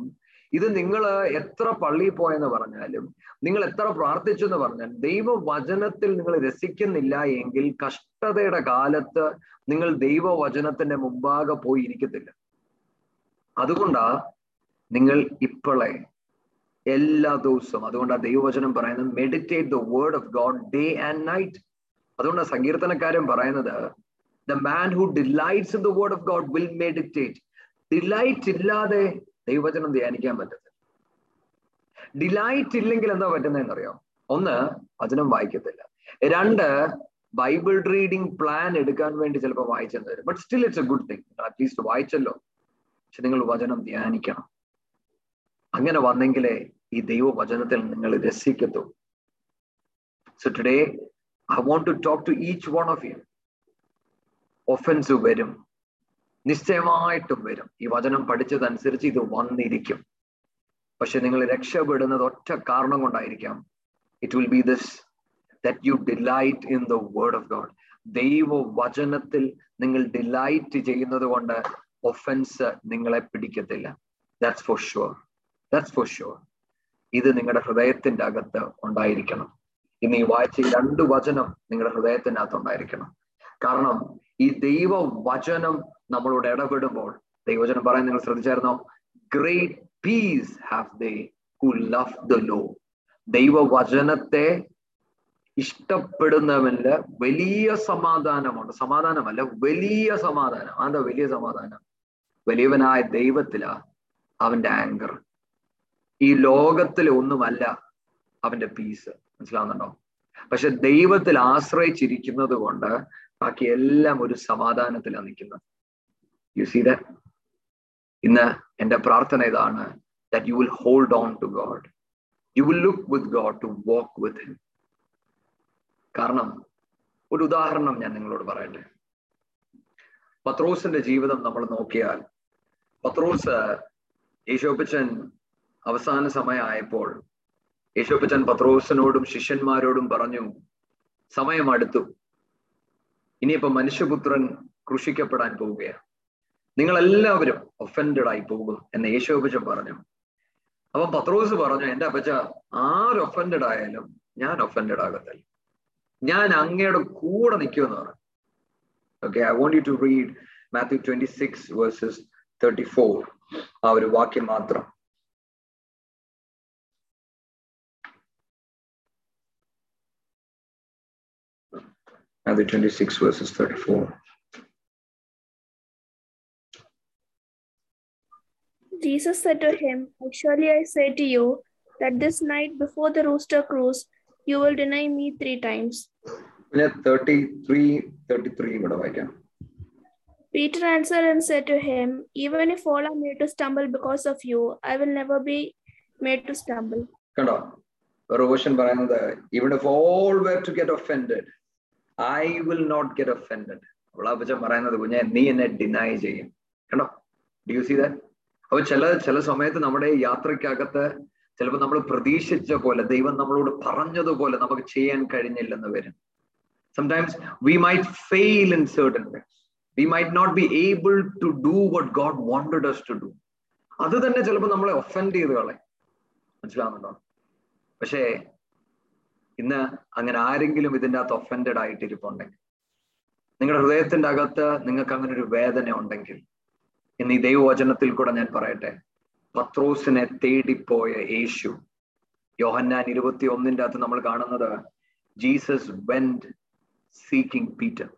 ഇത് നിങ്ങൾ എത്ര പള്ളിയിൽ പോയെന്ന് പറഞ്ഞാലും നിങ്ങൾ എത്ര പ്രാർത്ഥിച്ചു എന്ന് പറഞ്ഞാലും ദൈവവചനത്തിൽ നിങ്ങൾ രസിക്കുന്നില്ല എങ്കിൽ കഷ്ടതയുടെ കാലത്ത് നിങ്ങൾ ദൈവവചനത്തിന്റെ മുമ്പാകെ പോയി ഇരിക്കത്തില്ല അതുകൊണ്ടാ നിങ്ങൾ ഇപ്പോളെ എല്ലാ ദിവസവും. അതുകൊണ്ട് ആ ദൈവവചനം പറയുന്നത് meditate the word of God day and night അതുകൊണ്ട് സങ്കീർത്തനക്കാരൻ പറയുന്നത് the man who delights in the word of God will meditate delight ഇല്ലാതെ ദൈവവചനം ധ്യാനിക്കാൻ പറ്റത്തില്ല. ഡിലൈറ്റ് ഇല്ലെങ്കിൽ എന്താ പറ്റുന്നതെന്ന് അറിയാം ഒന്ന് വചനം വായിക്കത്തില്ല. രണ്ട് ബൈബിൾ റീഡിംഗ് പ്ലാൻ എടുക്കാൻ വേണ്ടി ചിലപ്പോൾ വായിച്ചെന്ന് വരും. But still it's a good thing at least വായിച്ചല്ലോ. പക്ഷെ നിങ്ങൾ വചനം ധ്യാനിക്കണം. അങ്ങനെ വന്നെങ്കിലേ ഈ ദൈവവചനത്തിൽ നിങ്ങൾ രസിക്കത്തു. So today I want to talk to each one of you offence വരും. നിശ്ചയമായിട്ടും വരും. ഈ വചനം പഠിച്ചതനുസരിച്ച് ഇത് വന്നിരിക്കും. പക്ഷെ നിങ്ങൾ രക്ഷപ്പെടുന്നത് ഒറ്റ കാരണം കൊണ്ടായിരിക്കാം. It will be this that you delight in the word of God ദൈവ വചനത്തിൽ നിങ്ങൾ ഡിലൈറ്റ് ചെയ്യുന്നത് കൊണ്ട് ഒഫൻസ് നിങ്ങളെ പിടിക്കത്തില്ല. That's for sure that's for sure ഇത് നിങ്ങളുടെ ഹൃദയത്തിന്റെ അകത്ത് ഉണ്ടായിരിക്കണം. ഇന്ന് ഈ വായിച്ച രണ്ട് വചനം നിങ്ങളുടെ ഹൃദയത്തിന്റെ അകത്ത് ഉണ്ടായിരിക്കണം. കാരണം ഈ ദൈവ വചനം നമ്മളോട് ഇടപെടുമ്പോൾ ദൈവവചനം പറയാൻ നിങ്ങൾ ശ്രദ്ധിച്ചായിരുന്നോ? Great peace have they who love the law ദൈവവചനത്തെ ഇഷ്ടപ്പെടുന്നവന് വലിയ സമാധാനമുണ്ട്. സമാധാനമല്ല വലിയ സമാധാനം. അതെന്താ വലിയ സമാധാനം? വലിയവനായ ദൈവത്തിലാ അവന്റെ ആങ്കർ ഈ ലോകത്തിൽ ഒന്നുമല്ല അവന്റെ പീസ് മനസ്സിലാവുന്നുണ്ടോ? പക്ഷെ ദൈവത്തിൽ ആശ്രയിച്ചിരിക്കുന്നത് കൊണ്ട് ബാക്കി എല്ലാം ഒരു സമാധാനത്തിലാണ് നിൽക്കുന്നത്. യു സീ ദ ഇന്ന് എന്റെ പ്രാർത്ഥന ഇതാണ് that you will hold on to God you will look with God to walk with him കാരണം ഒരു ഉദാഹരണം ഞാൻ നിങ്ങളോട് പറയട്ടെ. പത്രോസിന്റെ ജീവിതം നമ്മൾ നോക്കിയാൽ പത്രോസ് യേശോപ്പച്ചൻ അവസാന സമയമായപ്പോൾ യേശോപ്പച്ചൻ പത്രോസിനോടും ശിഷ്യന്മാരോടും പറഞ്ഞു സമയം അടുത്തു ഇനിയിപ്പോ മനുഷ്യപുത്രൻ കൃഷിക്കപ്പെടാൻ പോവുകയാണ്. നിങ്ങളെല്ലാവരും ഒഫൻഡഡ് ആയി പോകും എന്ന് യേശോപ്പച്ചൻ പറഞ്ഞു. അപ്പൊ പത്രോസ് പറഞ്ഞു എന്റെ അപ്പച്ച ആര് ഒഫൻഡഡ് ആയാലും ഞാൻ ഒഫൻഡഡ് ആകത്തില്ല. ഞാൻ അങ്ങയുടെ കൂടെ നിൽക്കുമെന്ന് പറഞ്ഞു. Okay I want you to read Matthew twenty six verses thirty four ആ ഒരു വാക്യം മാത്രം. Matthew 26 verses 34. Jesus said to him, Surely I say to you that this night before the rooster crows, you will deny me three times. പിന്നെ thirty three thirty three ഇവിടെ വായിക്കാം Peter answered and said to him, Even if all are made to stumble because of you, I will never be made to stumble. കണ്ടോ ഒരു version പറയുന്നത് ഇവിടെ all were to get offended I will not get offended അവളാപ്പച്ചൻ പറയുന്നത് കുഞ്ഞെ നീ എന്നെ deny ചെയ്യും. കണ്ടോ? ഡി യു സി ദാറ്റ് അപ്പൊ ചില ചില സമയത്ത് നമ്മുടെ യാത്രയ്ക്കകത്ത് ചിലപ്പോൾ നമ്മൾ പ്രതീക്ഷിച്ച പോലെ ദൈവം നമ്മളോട് പറഞ്ഞതുപോലെ നമുക്ക് ചെയ്യാൻ കഴിഞ്ഞില്ലെന്ന് വരും. Sometimes we might fail in things we might not be able to do what God wanted us to do അത് തന്നെ ചിലപ്പോൾ നമ്മളെ ഒഫൻഡ് ചെയ്ത് കളയും. മനസ്സിലാവുന്നുണ്ടോ? പക്ഷേ ഇന്ന് അങ്ങനെ ആരെങ്കിലും ഇതിന്റെ അകത്ത് ഒഫൻഡഡ് ആയിട്ടിരിപ്പുണ്ടെങ്കിൽ നിങ്ങളുടെ ഹൃദയത്തിന്റെ അകത്ത് നിങ്ങൾക്ക് അങ്ങനെ ഒരു വേദന ഉണ്ടെങ്കിൽ ഇന്ന് ഈ ദൈവവചനത്തിൽ കൂടെ ഞാൻ പറയട്ടെ പത്രോസിനെ തേടിപ്പോയ യേശു യോഹന്നാൻ ഇരുപത്തി ഒന്നിന്റെ അകത്ത് നമ്മൾ കാണുന്നത് ജീസസ് വെൻഡ് സീക്കിംഗ് പീറ്റർ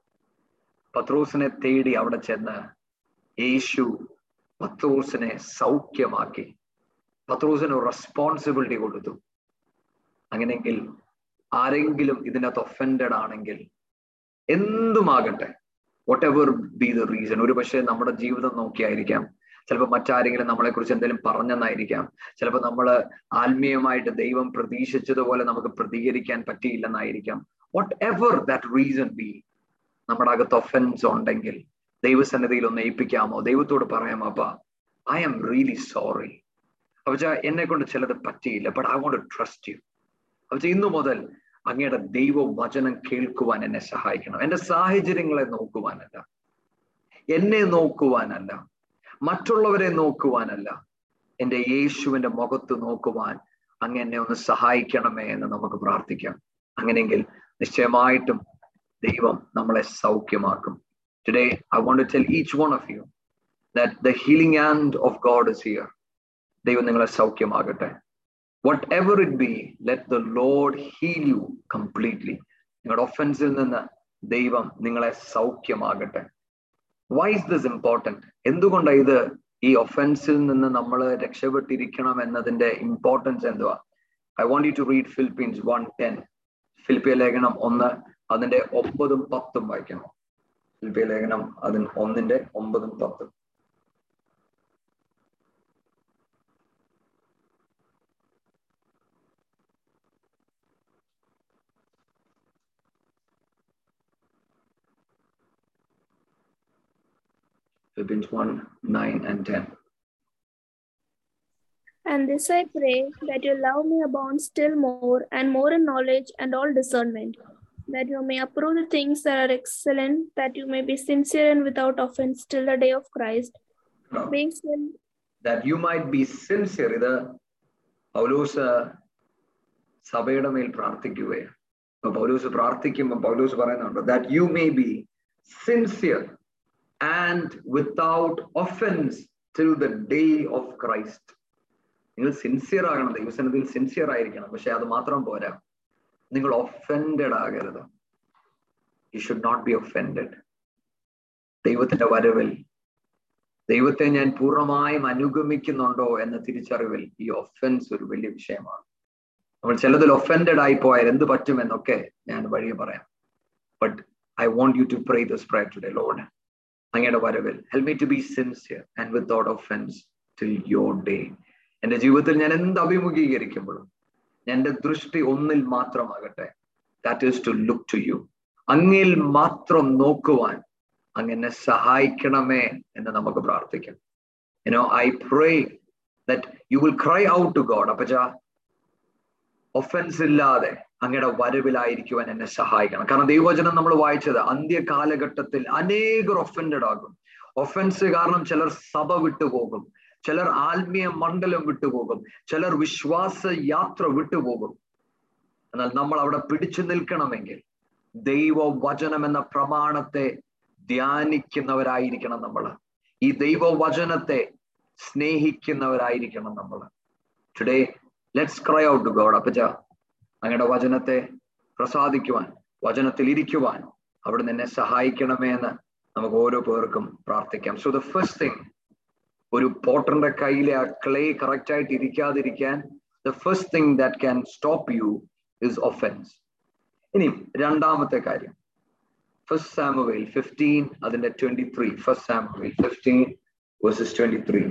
പത്രോസിനെ തേടി അവിടെ ചെന്ന് യേശു പത്രോസിനെ സൗഖ്യമാക്കി പത്രോസിന് റെസ്പോൺസിബിലിറ്റി കൊടുത്തു. അങ്ങനെയെങ്കിൽ ആരെങ്കിലും ഇതിനകത്ത് ഒഫൻഡഡ് ആണെങ്കിൽ എന്തുമാകട്ടെ whatever be the reason ഒരു പക്ഷേ നമ്മുടെ ജീവിതം നോക്കിയായിരിക്കാം ചിലപ്പോൾ മറ്റാരെങ്കിലും നമ്മളെക്കുറിച്ച് എന്തെങ്കിലും പറഞ്ഞെന്നായിരിക്കാം ചിലപ്പോൾ നമ്മൾ ആത്മീയമായിട്ട് ദൈവം പ്രതീക്ഷിച്ചതുപോലെ നമുക്ക് പ്രതികരിക്കാൻ പറ്റിയില്ലെന്നായിരിക്കാം. Whatever that reason be നമ്മുടെ അകത്ത് ഒഫൻസ് ഉണ്ടെങ്കിൽ ദൈവസന്നിധിയിൽ ഒന്ന് ഏൽപ്പിക്കാമോ? ദൈവത്തോട് പറയാമോ അപ്പ ഐ ആം റിയലി സോറി അപ്പച്ച എന്നെ കൊണ്ട് ചിലത് പറ്റിയില്ല but I want trust you അപ്പച്ച ഇന്നു മുതൽ അങ്ങയുടെ ദൈവ വചനം കേൾക്കുവാൻ എന്നെ സഹായിക്കണം. എന്റെ സാഹചര്യങ്ങളെ നോക്കുവാനല്ല. എന്നെ നോക്കുവാനല്ല. മറ്റുള്ളവരെ നോക്കുവാനല്ല. എന്റെ യേശുവിന്റെ മുഖത്ത് നോക്കുവാൻ അങ്ങ് എന്നെ ഒന്ന് സഹായിക്കണമേ എന്ന് നമുക്ക് പ്രാർത്ഥിക്കാം. അങ്ങനെയെങ്കിൽ നിശ്ചയമായിട്ടും ദൈവം നമ്മളെ സൗഖ്യമാക്കും. Today I want to tell each one of you that the healing and of God is here ദൈവം നിങ്ങളെ സൗഖ്യമാകട്ടെ. What it be let the Lord heal you completely നിങ്ങളുടെ ഒഫൻസിൽ നിന്ന് ദൈവം നിങ്ങളെ സൗഖ്യമാകട്ടെ. വൈ ഇസ് ദിസ് ഇമ്പോർട്ടന്റ് എന്തുകൊണ്ടാണ് ഇത് ഈ ഒഫൻസിൽ നിന്ന് നമ്മൾ രക്ഷപ്പെട്ടിരിക്കണം എന്നതിന്റെ ഇമ്പോർട്ടൻസ് എന്തുവാ? I want you to read Philippians one ten ഫിലിപ്പിയ ലേഖനം ഒന്ന് അതിന്റെ ഒമ്പതും പത്തും വായിക്കണം. ഫിലിപ്പിയ ലേഖനം അതിന് ഒന്നിന്റെ ഒമ്പതും പത്തും. Philippians 1, 9, and 10. And this I pray that your love may abound still more and more in knowledge and all discernment, that you may approve the things that are excellent, that you may be sincere and without offense till the day of Christ, being still That you might be sincere. ഇത് പൗലൂസ് സഭയുടെ മേൽ പ്രാർത്ഥിക്കുകയാണ് അപ്പൊ പൗലൂസ് പ്രാർത്ഥിക്കുമ്പോൾ പൗലൂസ് പറയുന്നുണ്ട് that you may be sincere and without offense till the day of Christ. നിങ്ങൾ sincere ആകണം ദൈവസനത്തിൽ സിൻസിയർ ആയിരിക്കണം. പക്ഷെ അത് മാത്രം പോരാ. നിങ്ങൾ ഒഫൻഡഡ് ആകരുത്. You should not be offended ദൈവത്തിന്റെ വരവിൽ ദൈവത്തെ ഞാൻ പൂർണമായും അനുഗമിക്കുന്നുണ്ടോ എന്ന തിരിച്ചറിവിൽ ഈ ഒഫൻസ് ഒരു വലിയ വിഷയമാണ്. നമ്മൾ ചിലതിൽ ഒഫൻഡഡ് ആയി പോയാൽ എന്ത് പറ്റുമെന്നൊക്കെ ഞാൻ വഴിയെ പറയാം. But I want you to pray this prayer today Lord അങ്ങയുടെ വരവിൽ. Help me to be sincere and without offence till your day എന്റെ ജീവിതത്തിൽ ഞാൻ എന്ത് അഭിമുഖീകരിക്കുമ്പോഴും എന്റെ ദൃഷ്ടി ഒന്നിൽ മാത്രമാകട്ടെ. That is to look to you അങ്ങിൽ മാത്രം നോക്കുവാൻ അങ്ങനെ സഹായിക്കണമേ എന്ന് നമുക്ക് പ്രാർത്ഥിക്കാം. You know I pray that you will cry out to God അപ്പച്ച ഒഫൻസ് ഇല്ലാതെ അങ്ങയുടെ വരവിലായിരിക്കുവാൻ എന്നെ സഹായിക്കണം. കാരണം ദൈവവചനം നമ്മൾ വായിച്ചത് അന്ത്യ കാലഘട്ടത്തിൽ അനേകർ ഒഫൻഡഡ് ആകും. ഒഫൻസ് കാരണം ചിലർ സഭ വിട്ടുപോകും ചിലർ ആത്മീയ മണ്ഡലം വിട്ടുപോകും ചിലർ വിശ്വാസ യാത്ര വിട്ടുപോകും എന്നാൽ നമ്മൾ അവിടെ പിടിച്ചു നിൽക്കണമെങ്കിൽ ദൈവവചനം എന്ന പ്രമാണത്തെ ധ്യാനിക്കുന്നവരായിരിക്കണം നമ്മൾ. ഈ ദൈവവചനത്തെ സ്നേഹിക്കുന്നവരായിരിക്കണം നമ്മൾ. Today let's cry out to God അപ്പച്ച അങ്ങയുടെ വചനത്തെ പ്രസാദിക്കുവാൻ വചനത്തിൽ ഇരിക്കുവാൻ അവിടെ നിന്നെ സഹായിക്കണമേ എന്ന് നമുക്ക് ഓരോ പേർക്കും പ്രാർത്ഥിക്കാം. സോ ദ ഫസ്റ്റ് തിങ് ഒരു പോട്ടറിന്റെ കയ്യിലെ ആ ക്ലേ കറക്റ്റ് ആയിട്ട് ഇരിക്കാതിരിക്കാൻ the first thing that can stop you is offence ഇനി രണ്ടാമത്തെ കാര്യം. ഫസ്റ്റ് സാമുവേൽ ഫിഫ്റ്റീൻ അതിന്റെ twenty three first Samuel fifteen verses twenty three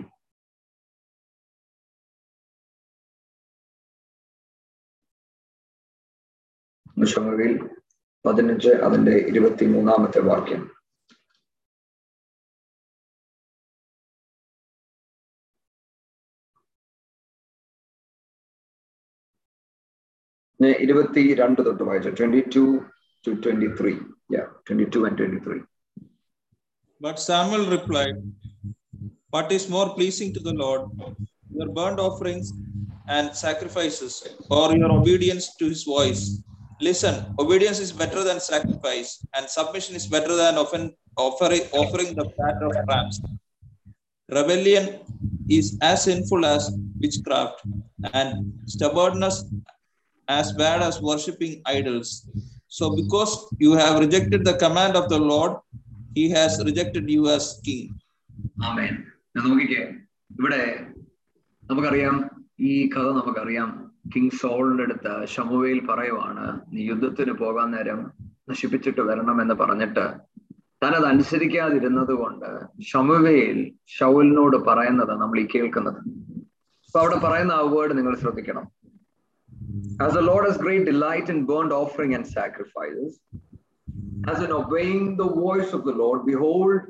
ശമുവേൽ പതിനഞ്ച് അതിന്റെ ഇരുപത്തി മൂന്നാമത്തെ വാക്യം ഇരുപത്തി രണ്ട് തൊട്ട് വായിച്ചു twenty two to twenty three twenty two and twenty three But Samuel replied, What is more pleasing to the Lord, your burnt offerings and sacrifices, or your obedience to his voice? Listen, obedience is better than sacrifice, and submission is better than often offering, offering the fat of rams. Rebellion is as sinful as witchcraft, and stubbornness as bad as worshipping idols. So, because you have rejected the command of the Lord, he has rejected you as king. ആമേൻ നോക്കിക്കേ ഇവിടെ നമുക്കറിയാം ഈ കഥ നമുക്കറിയാം king സോളിന്റെ അടുത്ത് ഷമുവയിൽ പറയുവാണ് നീ യുദ്ധത്തിന് പോകാൻ നേരം നശിപ്പിച്ചിട്ട് വരണം എന്ന് പറഞ്ഞിട്ട് താൻ അനുസരിക്കാതിരുന്നത് കൊണ്ട് ഷമുവയിൽ ഷൗലിനോട് പറയുന്നത് നമ്മൾ ഈ കേൾക്കുന്നത്. അപ്പൊ അവിടെ പറയുന്ന ആ വേർഡ് നിങ്ങൾ ശ്രദ്ധിക്കണം. As the Lord has great delight in burnt offering and sacrifices, as in obeying the voice of the Lord, behold,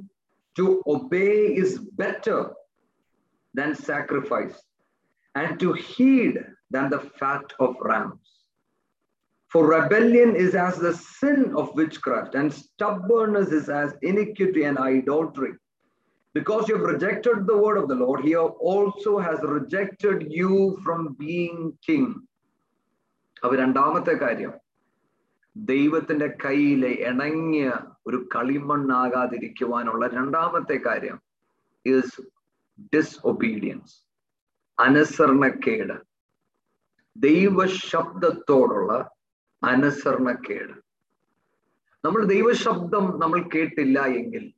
to obey is better than sacrifice, and to heed than the fat of rams. For rebellion is as the sin of witchcraft, and stubbornness is as iniquity and idolatry. Because you have rejected the word of the Lord, he also has rejected you from being king. ദൈവത്തിന്റെ കയ്യിലെ ഇണങ്ങിയ ഒരു കളിമണ്ണാകാതിരിക്കുവാനുള്ള രണ്ടാമത്തെ കാര്യം is disobedience അനുസരണക്കേട് ദൈവശബ്ദത്തോടുള്ള അനുസരണക്കേട്. നമ്മൾ ദൈവശബ്ദം നമ്മൾ കേട്ടില്ല എങ്കിൽ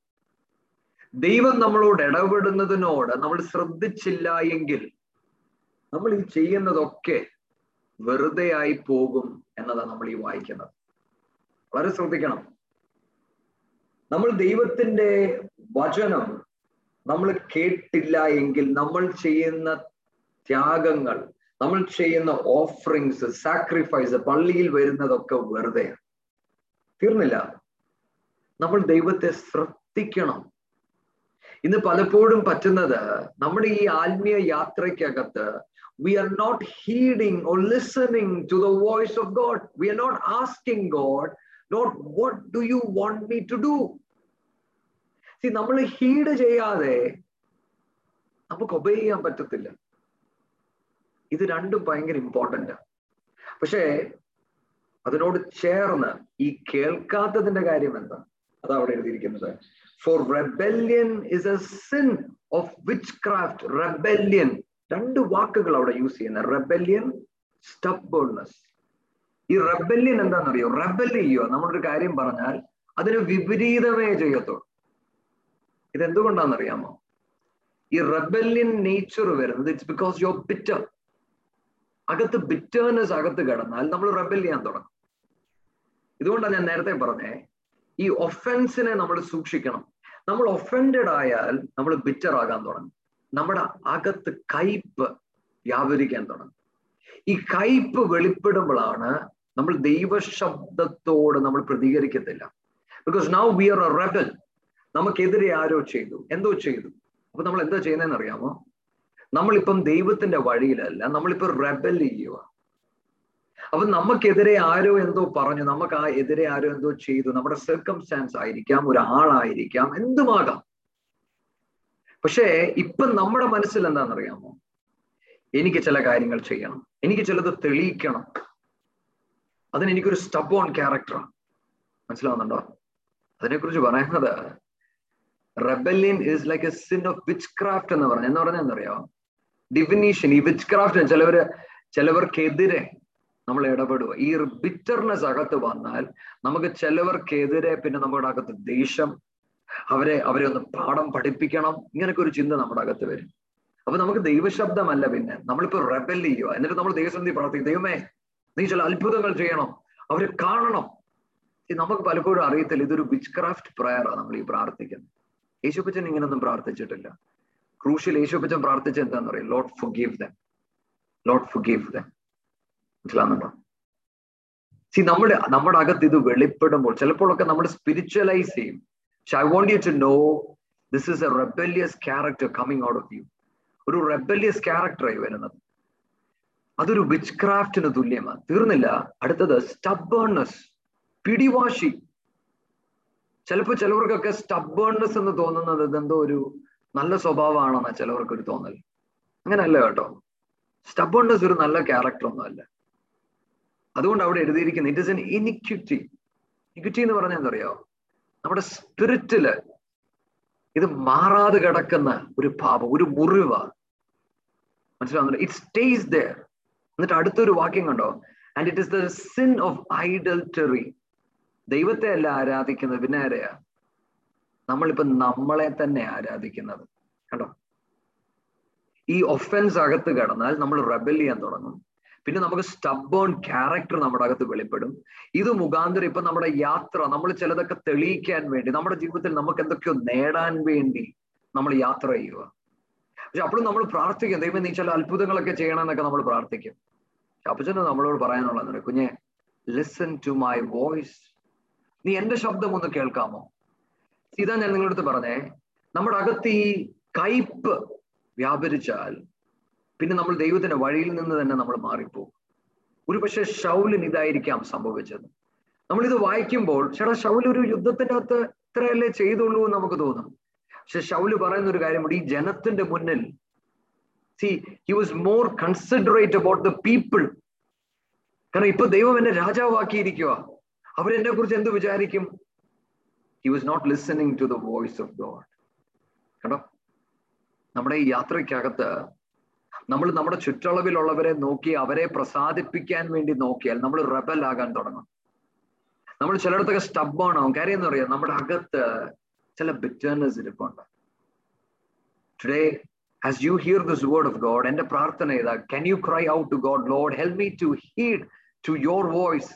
ദൈവം നമ്മളോട് ഇടപെടുന്നതിനോട് നമ്മൾ ശ്രദ്ധിച്ചില്ല എങ്കിൽ നമ്മൾ ഈ ചെയ്യുന്നതൊക്കെ വെറുതെ ആയി പോകും എന്നതാണ് നമ്മൾ ഈ വായിക്കുന്നത്. വളരെ ശ്രദ്ധിക്കണം. നമ്മൾ ദൈവത്തിന്റെ വചനം നമ്മൾ കേട്ടില്ല എങ്കിൽ നമ്മൾ ചെയ്യുന്ന ത്യാഗങ്ങൾ നമ്മൾ ചെയ്യുന്ന ഓഫറിങ്സ് സാക്രിഫൈസ് പള്ളിയിൽ വരുന്നതൊക്കെ വെറുതെയാണ് തീർന്നില്ല. നമ്മൾ ദൈവത്തെ ശ്രദ്ധിക്കണം. ഇന്ന് പലപ്പോഴും പറ്റുന്നത് നമ്മുടെ ഈ ആത്മീയ യാത്രയ്ക്കകത്ത് we are not heeding or listening to the voice of God we are not asking God not what do you want me to do നമ്മൾ ഹീഡ് ചെയ്യാതെ നമുക്ക് ഒബേ ചെയ്യാൻ പറ്റത്തില്ല. ഇത് രണ്ടും ഭയങ്കര ഇമ്പോർട്ടന്റ് പക്ഷേ അതിനോട് ചേർന്ന് ഈ കേൾക്കാത്തതിന്റെ കാര്യം എന്താ? അതാ അവിടെ എഴുതിയിരിക്കുന്നത്. For rebellion is a sin of witchcraft rebellion രണ്ട് വാക്കുകൾ അവിടെ യൂസ് ചെയ്യുന്ന. റെബല്യൻ സ്റ്റബേൺനെസ് ഈ റെബല്യൻ എന്താണെന്നറിയോ? റെബൽ ചെയ്യോ നമ്മളൊരു കാര്യം പറഞ്ഞാൽ അതിന് വിപരീതമേ ചെയ്യത്തുള്ളൂ. ഇതെന്തുകൊണ്ടാണെന്നറിയാമോ? ഈ റെബല്യൻ നേച്ചർ വരുന്നത് ഇറ്റ്സ് ബിക്കോസ് യുവർ ബിറ്റർ അകത്ത് ബിറ്റേർനെസ് അകത്ത് കിടന്നാൽ നമ്മൾ റെബൽ ചെയ്യാൻ തുടങ്ങും. ഇതുകൊണ്ടാണ് ഞാൻ നേരത്തെ പറഞ്ഞേ ഈ ഒഫൻസിനെ നമ്മൾ സൂക്ഷിക്കണം. നമ്മൾ ഒഫൻഡഡ് ആയാൽ നമ്മൾ ബിറ്റർ ആകാൻ തുടങ്ങും. നമ്മുടെ അകത്ത് കയ്പ് വ്യാപരിക്കാൻ തുടങ്ങും. ഈ കയ്പ് വെളിപ്പെടുമ്പോഴാണ് നമ്മൾ ദൈവശബ്ദത്തോട് നമ്മൾ പ്രതികരിക്കത്തില്ല. Because now we are a rebel നമുക്കെതിരെ ആരോ ചെയ്തു. എന്തോ ചെയ്തു. അപ്പൊ നമ്മൾ എന്താ ചെയ്യുന്നതെന്ന് അറിയാമോ നമ്മളിപ്പം ദൈവത്തിന്റെ വഴിയിലല്ല നമ്മളിപ്പോ റെബൽ ചെയ്യുക അപ്പൊ നമുക്കെതിരെ ആരോ എന്തോ പറഞ്ഞു നമുക്ക് ആ എതിരെ ആരോ എന്തോ ചെയ്തു നമ്മുടെ സർക്കംസ്റ്റാൻസ് ആയിരിക്കാം ഒരാളായിരിക്കാം എന്തുമാകാം? പക്ഷേ ഇപ്പം നമ്മുടെ മനസ്സിൽ എന്താണെന്നറിയാമോ? എനിക്ക് ചില കാര്യങ്ങൾ ചെയ്യണം എനിക്ക് ചിലത് തെളിയിക്കണം. അതിന് എനിക്കൊരു സ്റ്റബ് ഓൺ ക്യാരക്ടറാണ് മനസ്സിലാവുന്നുണ്ടോ? അതിനെക്കുറിച്ച് പറയുന്നത് rebellion is like a sin of witchcraft എന്ന് പറഞ്ഞു എന്ന് പറഞ്ഞാൽ എന്തറിയോ ഡിഫിനീഷൻ ഈ വിച്ച് ക്രാഫ്റ്റ് ചിലവര് ചിലവർക്കെതിരെ നമ്മൾ ഇടപെടുക. ഈ ബിറ്റർനെസ് അകത്ത് വന്നാൽ നമുക്ക് ചിലവർക്കെതിരെ പിന്നെ നമ്മുടെ അകത്ത് ദേഷ്യം അവരെ അവരെ ഒന്ന് പാഠം പഠിപ്പിക്കണം ഇങ്ങനൊക്കെ ഒരു ചിന്ത നമ്മുടെ അകത്ത് വരും. അപ്പൊ നമുക്ക് ദൈവശബ്ദമല്ല പിന്നെ. നമ്മളിപ്പോ റെബൽ ചെയ്യുക. എന്നിട്ട് നമ്മൾ ദൈവസന്ധി പ്രാർത്ഥിക്കും ദൈവമേ നീ ചില അത്ഭുതങ്ങൾ ചെയ്യണം അവരെ കാണണം. നമുക്ക് പലപ്പോഴും അറിയത്തില്ല. ഇതൊരു വിച്ച് ക്രാഫ്റ്റ് പ്രയറാണ് നമ്മൾ ഈ പ്രാർത്ഥിക്കുന്നത്. യേശുപ്പച്ചൻ ഇങ്ങനൊന്നും പ്രാർത്ഥിച്ചിട്ടില്ല. ക്രൂഷ്യൽ യേശുപ്പച്ചൻ പ്രാർത്ഥിച്ച എന്താന്ന് പറയും Lord forgive them Lord forgive them മനസ്സിലാകുന്നുണ്ടോ സി നമ്മുടെ നമ്മുടെ അകത്ത് ഇത് വെളിപ്പെടുമ്പോൾ ചിലപ്പോഴൊക്കെ നമ്മൾ സ്പിരിച്വലൈസ് ചെയ്യും. പക്ഷെ I want you to know this is a rebellious character coming out of you ഒരു റെബല്യസ് ക്യാരക്ടറായി വരുന്നത്. അതൊരു വിച്ച് ക്രാഫ്റ്റിന് തുല്യമാണ്. തീർന്നില്ല. അടുത്തത് സ്റ്റബേൺനെസ് പിടിവാശി. ചിലപ്പോൾ ചിലവർക്കൊക്കെ സ്റ്റബേൺനെസ് എന്ന് തോന്നുന്നത് ഇതെന്തോ ഒരു നല്ല സ്വഭാവമാണെന്നാ ചിലവർക്ക് ഒരു തോന്നൽ അങ്ങനെയല്ല കേട്ടോ. സ്റ്റബേൺനെസ് ഒരു നല്ല ക്യാരക്ടർ ഒന്നുമല്ല അതുകൊണ്ട് അവിടെ എഴുതിയിരിക്കുന്നത് it is an iniquity equity എന്ന് പറഞ്ഞാൽ എന്തറിയോ? നമ്മുടെ സ്പിരിറ്റിൽ ഇത് മാറാതെ കിടക്കുന്ന ഒരു പാപം ഒരു മുറിവ. മനസ്സിലാവുന്നുണ്ട്? ഇറ്റ് സ്റ്റേസ് ദർ എന്നിട്ട് അടുത്തൊരു വാക്യം കണ്ടോ? And it is the sin of idolatry ദൈവത്തെ അല്ല ആരാധിക്കുന്നത്. പിന്നെ ആരെയാ? നമ്മളിപ്പോ നമ്മളെ തന്നെ ആരാധിക്കുന്നത്. കണ്ടോ? ഈ ഒഫൻസ് അകത്ത് കടന്നാൽ നമ്മൾ റെബൽ ചെയ്യാൻ തുടങ്ങും. പിന്നെ നമുക്ക് സ്റ്റബോൺ ക്യാരക്ടർ നമ്മുടെ അകത്ത് വെളിപ്പെടും. ഇത് മുഖാന്തരം ഇപ്പൊ നമ്മുടെ യാത്ര നമ്മൾ ചിലതൊക്കെ തെളിയിക്കാൻ വേണ്ടി നമ്മുടെ ജീവിതത്തിൽ നമുക്ക് എന്തൊക്കെയോ നേടാൻ വേണ്ടി നമ്മൾ യാത്ര ചെയ്യുക. പക്ഷെ അപ്പോഴും നമ്മൾ പ്രാർത്ഥിക്കും ദൈവം നീ ചില അത്ഭുതങ്ങളൊക്കെ ചെയ്യണമെന്നൊക്കെ നമ്മൾ പ്രാർത്ഥിക്കും. അപ്പച്ചന് നമ്മളോട് പറയാനുള്ളത് കുഞ്ഞെ ലിസൺ ടു മൈ വോയിസ് നീ എന്റെ ശബ്ദം ഒന്ന് കേൾക്കാമോ? ഇതാ ഞാൻ നിങ്ങളുടെ അടുത്ത് പറഞ്ഞേ നമ്മുടെ അകത്ത് ഈ കയ്പ് വ്യാപരിച്ചാൽ പിന്നെ നമ്മൾ ദൈവത്തിന്റെ വഴിയിൽ നിന്ന് തന്നെ നമ്മൾ മാറിപ്പോകും. ഒരു പക്ഷെ ഷൗലിന് ഇതായിരിക്കാം സംഭവിച്ചത്. നമ്മൾ ഇത് വായിക്കുമ്പോൾ ചേട്ടാ ഷൗൽ ഒരു യുദ്ധത്തിന്റെ അകത്ത് ഇത്രയല്ലേ ചെയ്തുള്ളൂ എന്ന് നമുക്ക് തോന്നും. പക്ഷെ ഷൗൽ പറയുന്ന ഒരു കാര്യമുണ്ട് ഈ ജനത്തിന്റെ മുന്നിൽ see he was more considerate about the people കാരണം ഇപ്പൊ ദൈവം എന്നെ രാജാവാക്കിയിരിക്കുക അവരെന്നെ കുറിച്ച് എന്ത് വിചാരിക്കും? He was not listening to the voice of God കേട്ടോ? നമ്മുടെ ഈ യാത്രയ്ക്കകത്ത് നമ്മൾ നമ്മുടെ ചുറ്റളവിലുള്ളവരെ നോക്കി അവരെ പ്രസാദിപ്പിക്കാൻ വേണ്ടി നോക്കിയാൽ നമ്മൾ റബൽ ആകാൻ തുടങ്ങും. നമ്മൾ ചിലയിടത്തൊക്കെ സ്റ്റബാണ് ആവും. കാര്യം എന്ന് പറയാം നമ്മുടെ അകത്ത് ചില ബിറ്റേർനെസ് ഇരിപ്പുണ്ട്. Today as you hear this word of God എന്റെ പ്രാർത്ഥന ഇതാ can you cry out to God Lord help me to heed to your voice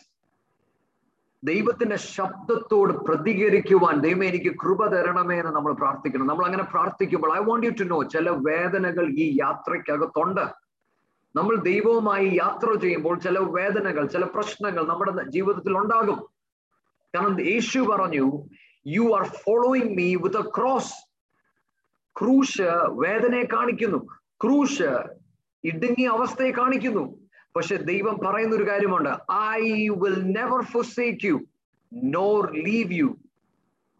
ദൈവത്തിന്റെ ശബ്ദത്തോട് പ്രതികരിക്കുവാൻ ദൈവം എനിക്ക് കൃപ തരണമേ എന്ന് നമ്മൾ പ്രാർത്ഥിക്കണം. നമ്മൾ അങ്ങനെ പ്രാർത്ഥിക്കുമ്പോൾ I want you to know ചില വേദനകൾ ഈ യാത്രയ്ക്കകത്തുണ്ട്. നമ്മൾ ദൈവവുമായി യാത്ര ചെയ്യുമ്പോൾ ചില വേദനകൾ ചില പ്രശ്നങ്ങൾ നമ്മുടെ ജീവിതത്തിൽ ഉണ്ടാകും. കാരണം യേശു പറഞ്ഞു you are following me with a cross ക്രൂശ് വേദനയെ കാണിക്കുന്നു. ക്രൂശ് ഇടുങ്ങിയ അവസ്ഥയെ കാണിക്കുന്നു. പക്ഷെ ദൈവം പറയുന്ന ഒരു കാര്യമുണ്ട് I will never forsake you nor leave you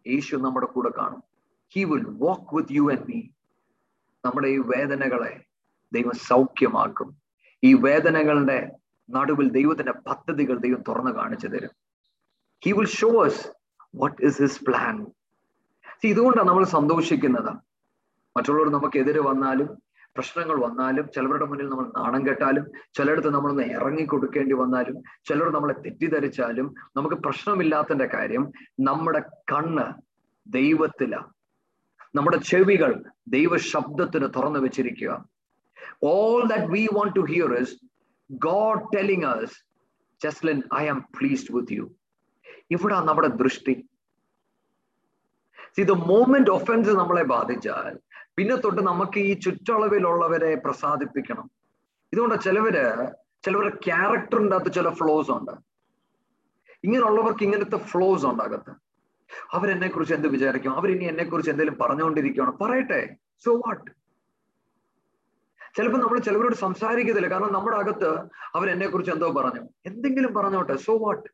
യേശു നമ്മുടെ കൂടെ കാണും. He will walk with you and me നമ്മുടെ ഈ വേദനകളെ ദൈവം സൗഖ്യമാക്കും. ഈ വേദനകളുടെ നടുവിൽ ദൈവത്തിന്റെ പദ്ധതികൾ ദൈവം തുറന്നു കാണിച്ചു തരും. He will show us what is his plan ഇതുകൊണ്ടാണ് നമ്മൾ സന്തോഷിക്കുന്നത്. മറ്റുള്ളവർ നമുക്കെതിരെ വന്നാലും പ്രശ്നങ്ങൾ വന്നാലും ചിലവരുടെ മുന്നിൽ നമ്മൾ നാണം കെട്ടാലും ചിലയിടത്ത് നമ്മളൊന്ന് ഇറങ്ങി കൊടുക്കേണ്ടി വന്നാലും ചിലർ നമ്മളെ തെറ്റിദ്ധരിച്ചാലും നമുക്ക് പ്രശ്നമില്ലാത്തതിന്റെ കാര്യം നമ്മുടെ കണ്ണ് ദൈവത്തിലാണ് നമ്മുടെ ചെവികൾ ദൈവ ശബ്ദത്തിന് തുറന്നു വെച്ചിരിക്കുക. All that we want to hear is God telling us Jaslin I am pleased with you ഇവിടെ നമ്മുടെ ദൃഷ്ടി. സി ദ മോമെന്റ് ഒഫൻസ് നമ്മളെ ബാധിച്ചാൽ പിന്നെ തൊട്ട് നമുക്ക് ഈ ചുറ്റളവിലുള്ളവരെ പ്രസാദിപ്പിക്കണം. ഇതുകൊണ്ട് ചിലവര് ചിലവരുടെ ക്യാരക്ടറിന്റെ അകത്ത് ചില ഫ്ലോസ് ഉണ്ട്. ഇങ്ങനെയുള്ളവർക്ക് ഇങ്ങനത്തെ ഫ്ലോസ് ഉണ്ട് അകത്ത്. അവരെന്നെ കുറിച്ച് എന്ത് വിചാരിക്കും? അവരിനി എന്നെ കുറിച്ച് എന്തെങ്കിലും പറഞ്ഞുകൊണ്ടിരിക്കുകയാണ്? പറയട്ടെ. സോ വാട്ട് ചിലപ്പോൾ നമ്മൾ ചിലവരോട് സംസാരിക്കത്തില്ല. കാരണം നമ്മുടെ അകത്ത് അവരെന്നെ കുറിച്ച് എന്തോ പറഞ്ഞു. എന്തെങ്കിലും പറഞ്ഞോട്ടെ. സോ വാട്ട്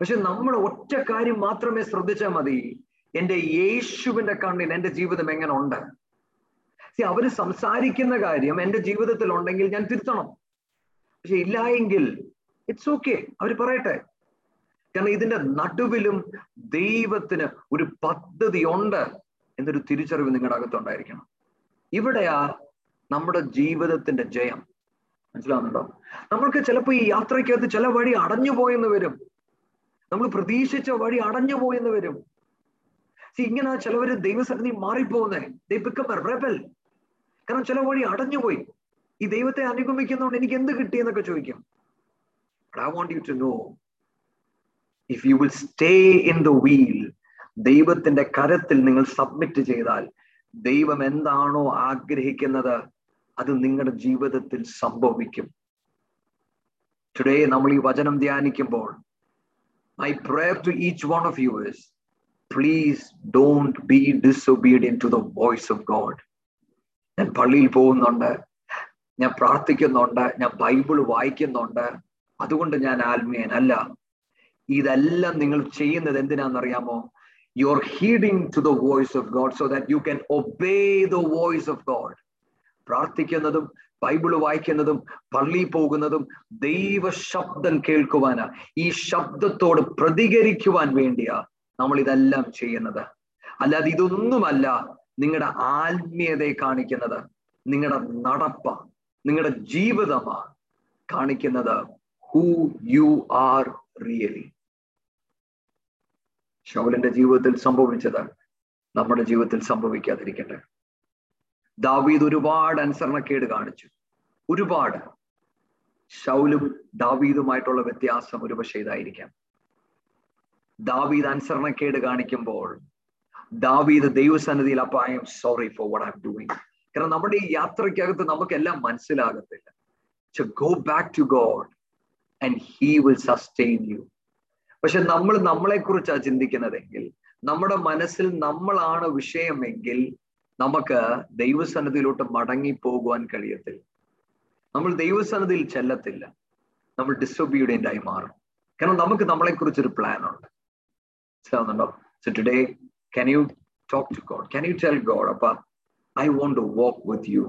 പക്ഷെ നമ്മൾ ഒറ്റ കാര്യം മാത്രമേ ശ്രദ്ധിച്ചാൽ മതി. എന്റെ യേശുവിന്റെ കണ്ണിൽ എന്റെ ജീവിതം എങ്ങനെ ഉണ്ട് അവർ സംസാരിക്കുന്ന കാര്യം എന്റെ ജീവിതത്തിൽ ഉണ്ടെങ്കിൽ ഞാൻ തിരുത്തണം. പക്ഷെ ഇല്ല എങ്കിൽ ഇറ്റ്സ് ഓക്കെ അവർ പറയട്ടെ. കാരണം ഇതിന്റെ നടുവിലും ദൈവത്തിന് ഒരു പദ്ധതി ഉണ്ട് എന്നൊരു തിരിച്ചറിവ് നിങ്ങളുടെ അകത്തുണ്ടായിരിക്കണം. ഇവിടെയാ നമ്മുടെ ജീവിതത്തിന്റെ ജയം. മനസ്സിലാവുന്നുണ്ടോ? നമ്മൾക്ക് ചിലപ്പോൾ ഈ യാത്രയ്ക്കകത്ത് ചില വഴി അടഞ്ഞു പോയെന്ന് വരും. നമ്മൾ പ്രതീക്ഷിച്ച വഴി അടഞ്ഞു പോയെന്ന് വരും. ഇങ്ങനെ ചിലവര് ദൈവസന്നിധി മാറിപ്പോകുന്നേ. റെബൽ കാരണം ചില വഴി അടഞ്ഞുപോയി. ഈ ദൈവത്തെ അനുഗമിക്കുന്നതുകൊണ്ട് എനിക്ക് എന്ത് കിട്ടി എന്നൊക്കെ ചോദിക്കും. I want you to know if you will stay in the wheel ദൈവത്തിന്റെ കരത്തിൽ നിങ്ങൾ സബ്മിറ്റ് ചെയ്താൽ ദൈവം എന്താണോ ആഗ്രഹിക്കുന്നത് അത് നിങ്ങളുടെ ജീവിതത്തിൽ സംഭവിക്കും. ടുഡേ നമ്മൾ ഈ വചനം ധ്യാനിക്കുമ്പോൾ my prayer to each one of you is please don't be disobedient to the voice of God ഞാൻ പള്ളിയിൽ പോകുന്നുണ്ട് ഞാൻ പ്രാർത്ഥിക്കുന്നുണ്ട് ഞാൻ ബൈബിൾ വായിക്കുന്നുണ്ട്. അതുകൊണ്ട് ഞാൻ ആത്മീയനല്ല. ഇതെല്ലാം നിങ്ങൾ ചെയ്യുന്നത് എന്തിനാണെന്നറിയാമോ? You are heeding to the voice of God so that you can obey the voice of God പ്രാർത്ഥിക്കുന്നതും Bible വായിക്കുന്നതും പള്ളി പോകുന്നതും ദൈവ ശബ്ദം കേൾക്കുവാനാ. ഈ ശബ്ദത്തോട് പ്രതികരിക്കുവാൻ വേണ്ടിയാ. നമ്മൾ ഇതെല്ലാം ചെയ്യുന്നത്. അല്ലാതെ ഇതൊന്നുമല്ല നിങ്ങളുടെ ആത്മീയതയെ കാണിക്കുന്നത് നിങ്ങളുടെ നടപ്പ നിങ്ങളുടെ ജീവിതമാ കാണിക്കുന്നത് ഹൂ യു ആർ റിയലി ഷൗലിന്റെ ജീവിതത്തിൽ സംഭവിച്ചത് നമ്മുടെ ജീവിതത്തിൽ സംഭവിക്കാതിരിക്കട്ടെ. ദാവീദ് ഒരുപാട് അനുസരണക്കേട് കാണിച്ചു. ഒരുപാട്. ഷൗലും ദാവീദുമായിട്ടുള്ള വ്യത്യാസം ഒരുപക്ഷെ ഇതായിരിക്കാം. ദാവീദ് അനുസരണക്കേട് കാണിക്കുമ്പോൾ ദാവീദ് ദൈവസന്നിധിയിൽ അപ്പൊ I am sorry for what I doing കാരണം നമ്മുടെ ഈ യാത്രയ്ക്കകത്ത് നമുക്കെല്ലാം മനസ്സിലാകത്തില്ല. Go back to God and he will sustain you പക്ഷെ നമ്മൾ നമ്മളെ കുറിച്ചാണ് ചിന്തിക്കുന്നതെങ്കിൽ നമ്മുടെ മനസ്സിൽ നമ്മളാണ് വിഷയമെങ്കിൽ നമുക്ക് ദൈവസന്നിധിയിലോട്ട് മടങ്ങി പോകുവാൻ കഴിയത്തില്ല. നമ്മൾ ദൈവസന്നിധിയിൽ ചെല്ലത്തില്ല. നമ്മൾ ഡിസൊബീഡിയന്റ് ആയി മാറും. കാരണം നമുക്ക് നമ്മളെ കുറിച്ചൊരു പ്ലാൻ ഉണ്ട്. മനസ്സിലാവുന്നുണ്ടോ so today can you talk to God can you tell God അപ്പ I want to walk with you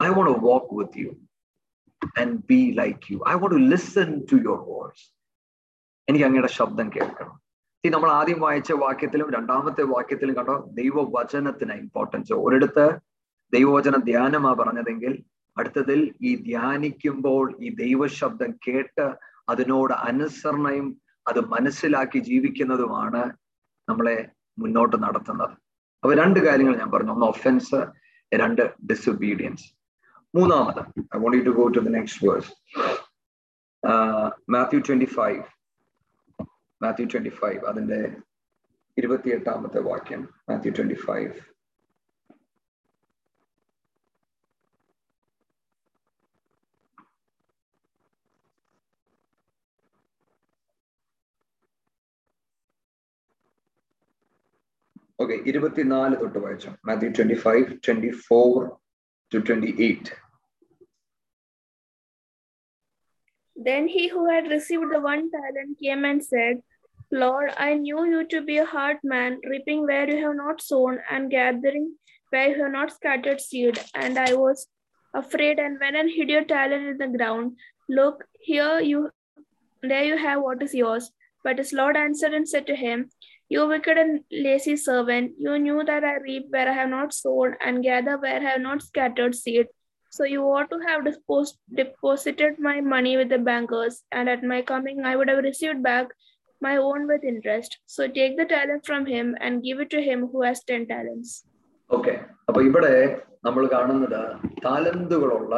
I want to walk with you and be like you I want to listen to your voice എനിക്ക് അങ്ങയുടെ ശബ്ദം കേൾക്കണം. ഈ നമ്മൾ ആദ്യം വായിച്ച വാക്യത്തിലും രണ്ടാമത്തെ വാക്യത്തിലും കണ്ടോ ദൈവവചനത്തിന് ഇമ്പോർട്ടൻസ് ഒരിടത്ത് ദൈവവചന ധ്യാനമാ പറഞ്ഞതെങ്കിൽ അടുത്തതിൽ ഈ ധ്യാനിക്കുമ്പോൾ ഈ ദൈവശബ്ദം കേട്ട് അതിനോട് അനുസരണയും അത് മനസ്സിലാക്കി ജീവിക്കുന്നതുമാണ് നമ്മളെ മുന്നോട്ട് നടത്തുന്നത്. അപ്പൊ രണ്ട് കാര്യങ്ങൾ ഞാൻ പറഞ്ഞു. ഒന്ന് ഒഫൻസ് രണ്ട് ഡിസൊബീഡിയൻസ് മൂന്നാമത് I want you to go to the next verse Matthew twenty five Matthew twenty five അതിന്റെ ഇരുപത്തിയെട്ടാമത്തെ വാക്യം. മാത്യു ട്വന്റി ഫൈവ് ഓക്കെ ഇരുപത്തിനാല് തൊട്ട് വായിച്ചു Matthew twenty five twenty four to twenty eight Then he who had received the one talent came and said, Lord, I knew you to be a hard man, reaping where you have not sown, and gathering where you have not scattered seed. And I was afraid and went and hid your talent in the ground. Look, here you there you have what is yours. But his Lord answered and said to him, You wicked and lazy servant, you knew that I reap where I have not sown, and gather where I have not scattered seed. So you ought to have disposed, deposited my money with the bankers, and at my coming I would have received back my own with interest. So take the talent from him and give it to him who has ten talents. Okay അപ്പൊ ഇവിടെ നമ്മൾ കാണുന്നത് താലന്തുകളുള്ള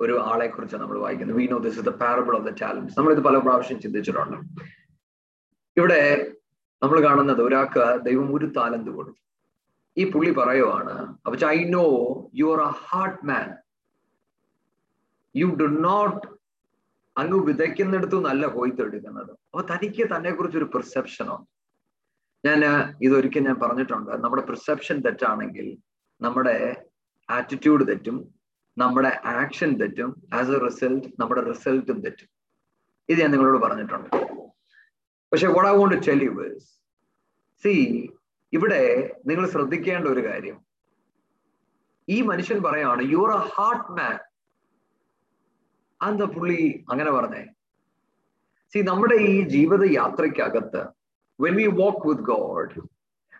ഒരു ആളെ കുറിച്ച് നമ്മൾ വായിക്കുന്നത് we know this is the parable of the talents നമ്മൾ ഇത് പല പ്രാവശ്യം ചിന്തിച്ചിട്ടുണ്ട് ഇവിടെ നമ്മൾ കാണുന്നത് ഒരാൾക്ക് ദൈവം ഒരു താലന്ത് കൊടുത്തു. ഈ പുള്ളി പറയുവാണ് അപ്പൊ I know you are a hard man you do not അങ്ങ് വിതയ്ക്കുന്നിടത്തു നല്ല കൊയ്ത്തെടുക്കുന്നത് അപ്പൊ തനിക്ക് തന്നെ കുറിച്ച് ഒരു പെർസെപ്ഷനോ ഞാൻ ഇതൊരിക്കൽ ഞാൻ പറഞ്ഞിട്ടുണ്ട്. നമ്മുടെ പെർസെപ്ഷൻ തെറ്റാണെങ്കിൽ നമ്മുടെ ആറ്റിറ്റ്യൂഡ് തെറ്റും നമ്മുടെ ആക്ഷൻ തെറ്റും ആസ് എ റിസൾട്ട് നമ്മുടെ റിസൾട്ടും തെറ്റും. ഇത് ഞാൻ നിങ്ങളോട് പറഞ്ഞിട്ടുണ്ട്. പക്ഷെ what I want to tell you is see ഇവിടെ നിങ്ങൾ ശ്രദ്ധിക്കേണ്ട ഒരു കാര്യം. ഈ മനുഷ്യൻ പറയാണ് you are a hard man അതെന്താ പുള്ളി അങ്ങനെ പറഞ്ഞേ? സി നമ്മുടെ ഈ ജീവിത യാത്രയ്ക്കകത്ത് when we walk with God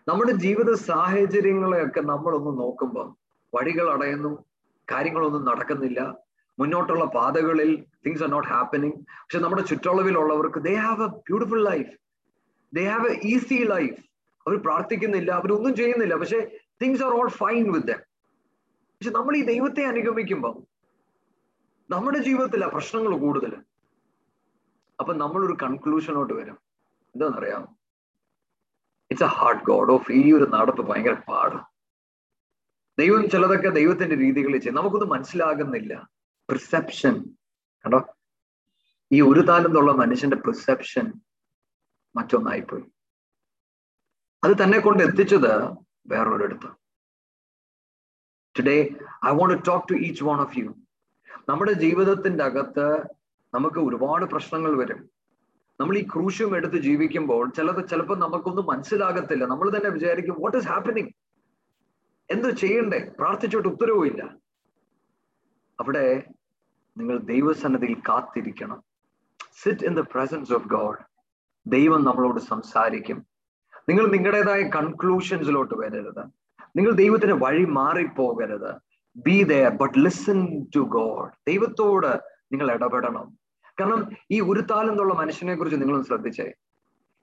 നമ്മുടെ ജീവിത സാഹചര്യങ്ങളെയൊക്കെ നമ്മളൊന്ന് നോക്കുമ്പം വഴികൾ അടയുന്നു കാര്യങ്ങളൊന്നും നടക്കുന്നില്ല. മുന്നോട്ടുള്ള പാതകളിൽ തിങ്സ് ആർ നോട്ട് ഹാപ്പനിങ് പക്ഷെ നമ്മുടെ ചുറ്റളവിലുള്ളവർക്ക് they have a beautiful life they have a easy life അവർ പ്രാർത്ഥിക്കുന്നില്ല അവരൊന്നും ചെയ്യുന്നില്ല. പക്ഷെ things are all fine with them പക്ഷെ നമ്മൾ ഈ ദൈവത്തെ അനുഗമിക്കുമ്പോൾ നമ്മുടെ ജീവിതത്തില പ്രശ്നങ്ങൾ കൂടുതൽ. അപ്പൊ നമ്മളൊരു കൺക്ലൂഷനോട്ട് വരും. എന്താണെന്നറിയാം it's a hard God of ഈ ഒരു നടപ്പ് ഭയങ്കര പാടാണ് ദൈവം ചിലതൊക്കെ ദൈവത്തിന്റെ രീതികളിൽ ചെയ്യും. നമുക്കൊന്നും മനസ്സിലാകുന്നില്ല. പെർസെപ്ഷൻ കണ്ടോ? ഈ ഒരു താലന്തുള്ള മനുഷ്യന്റെ പെർസെപ്ഷൻ മറ്റൊന്നായിപ്പോയി. അത് തന്നെ കൊണ്ട് എത്തിച്ചത് വേറൊരിടത്ത്. Today I want to talk to each one of you നമ്മുടെ ജീവിതത്തിന്റെ അകത്ത് നമുക്ക് ഒരുപാട് പ്രശ്നങ്ങൾ വരും. നമ്മൾ ഈ ക്രൂശും എടുത്ത് ജീവിക്കുമ്പോൾ ചിലത് ചിലപ്പോൾ നമുക്കൊന്നും മനസ്സിലാകത്തില്ല. നമ്മൾ തന്നെ വിചാരിക്കും വാട്ട് ഇസ് ഹാപ്പനിങ് എന്ത് ചെയ്യണ്ടേ? പ്രാർത്ഥിച്ചിട്ട് ഉത്തരവുമില്ല. അവിടെ നിങ്ങൾ ദൈവസന്നതിയിൽ കാത്തിരിക്കണം. Sit in the presence of God ദൈവം നമ്മളോട് സംസാരിക്കും. നിങ്ങൾ നിങ്ങളുടേതായ കൺക്ലൂഷൻസിലോട്ട് വരരുത്. നിങ്ങൾ ദൈവത്തിന് വഴി മാറിപ്പോകരുത്. Be there but listen to God ദൈവത്തോട് നിങ്ങൾ ഇടപെടണം. കാരണം ഈ ഒരു താലെന്നുള്ള മനുഷ്യനെ കുറിച്ച് നിങ്ങളൊന്ന് ശ്രദ്ധിച്ചേ.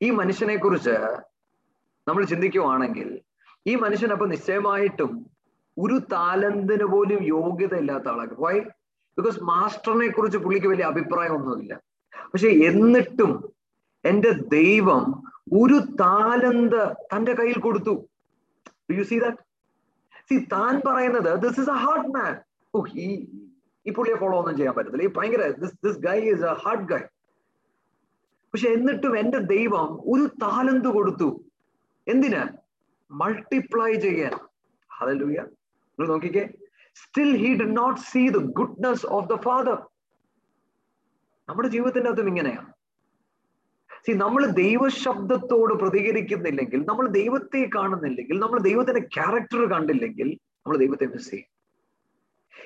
ഈ മനുഷ്യനെ കുറിച്ച് നമ്മൾ ചിന്തിക്കുവാണെങ്കിൽ ഈ മനുഷ്യൻ അപ്പൊ നിശ്ചയമായിട്ടും ഒരു താലന്തിന് പോലും യോഗ്യത ഇല്ലാത്ത ആളാണ് വൈ ബിക്കോസ് മാസ്റ്ററിനെ കുറിച്ച് പുള്ളിക്ക് വലിയ അഭിപ്രായമൊന്നുമില്ല. പക്ഷെ എന്നിട്ടും എന്റെ ദൈവം ഒരു താലന്ത് തന്റെ കയ്യിൽ കൊടുത്തു. യു സി ദാറ്റ് സി താൻ പറയുന്നത് this is a hard man ഓ ഈ ഈ പുള്ളിയെ ഫോളോ ഒന്നും ചെയ്യാൻ പറ്റത്തില്ല. ഈ ഭയങ്കര this this guy is a hard guy പക്ഷെ എന്നിട്ടും എന്റെ ദൈവം ഒരു താലന്ത് കൊടുത്തു. എന്തിനാ? മൾട്ടിപ്ലൈ ചെയ്യാൻ. അതല്ലൂയ നിങ്ങൾ നോക്കിക്കേ. Still he did not see the goodness of the father നമ്മുടെ ജീവിതത്തിന്റെ അകത്തും ഇങ്ങനെയാണ് സി നമ്മൾ ദൈവശബ്ദത്തോട് പ്രതികരിക്കുന്നില്ലെങ്കിൽ നമ്മൾ ദൈവത്തെ കാണുന്നില്ലെങ്കിൽ നമ്മൾ ദൈവത്തിന്റെ ക്യാരക്ടർ കണ്ടില്ലെങ്കിൽ നമ്മൾ ദൈവത്തെ മിസ് ചെയ്യും.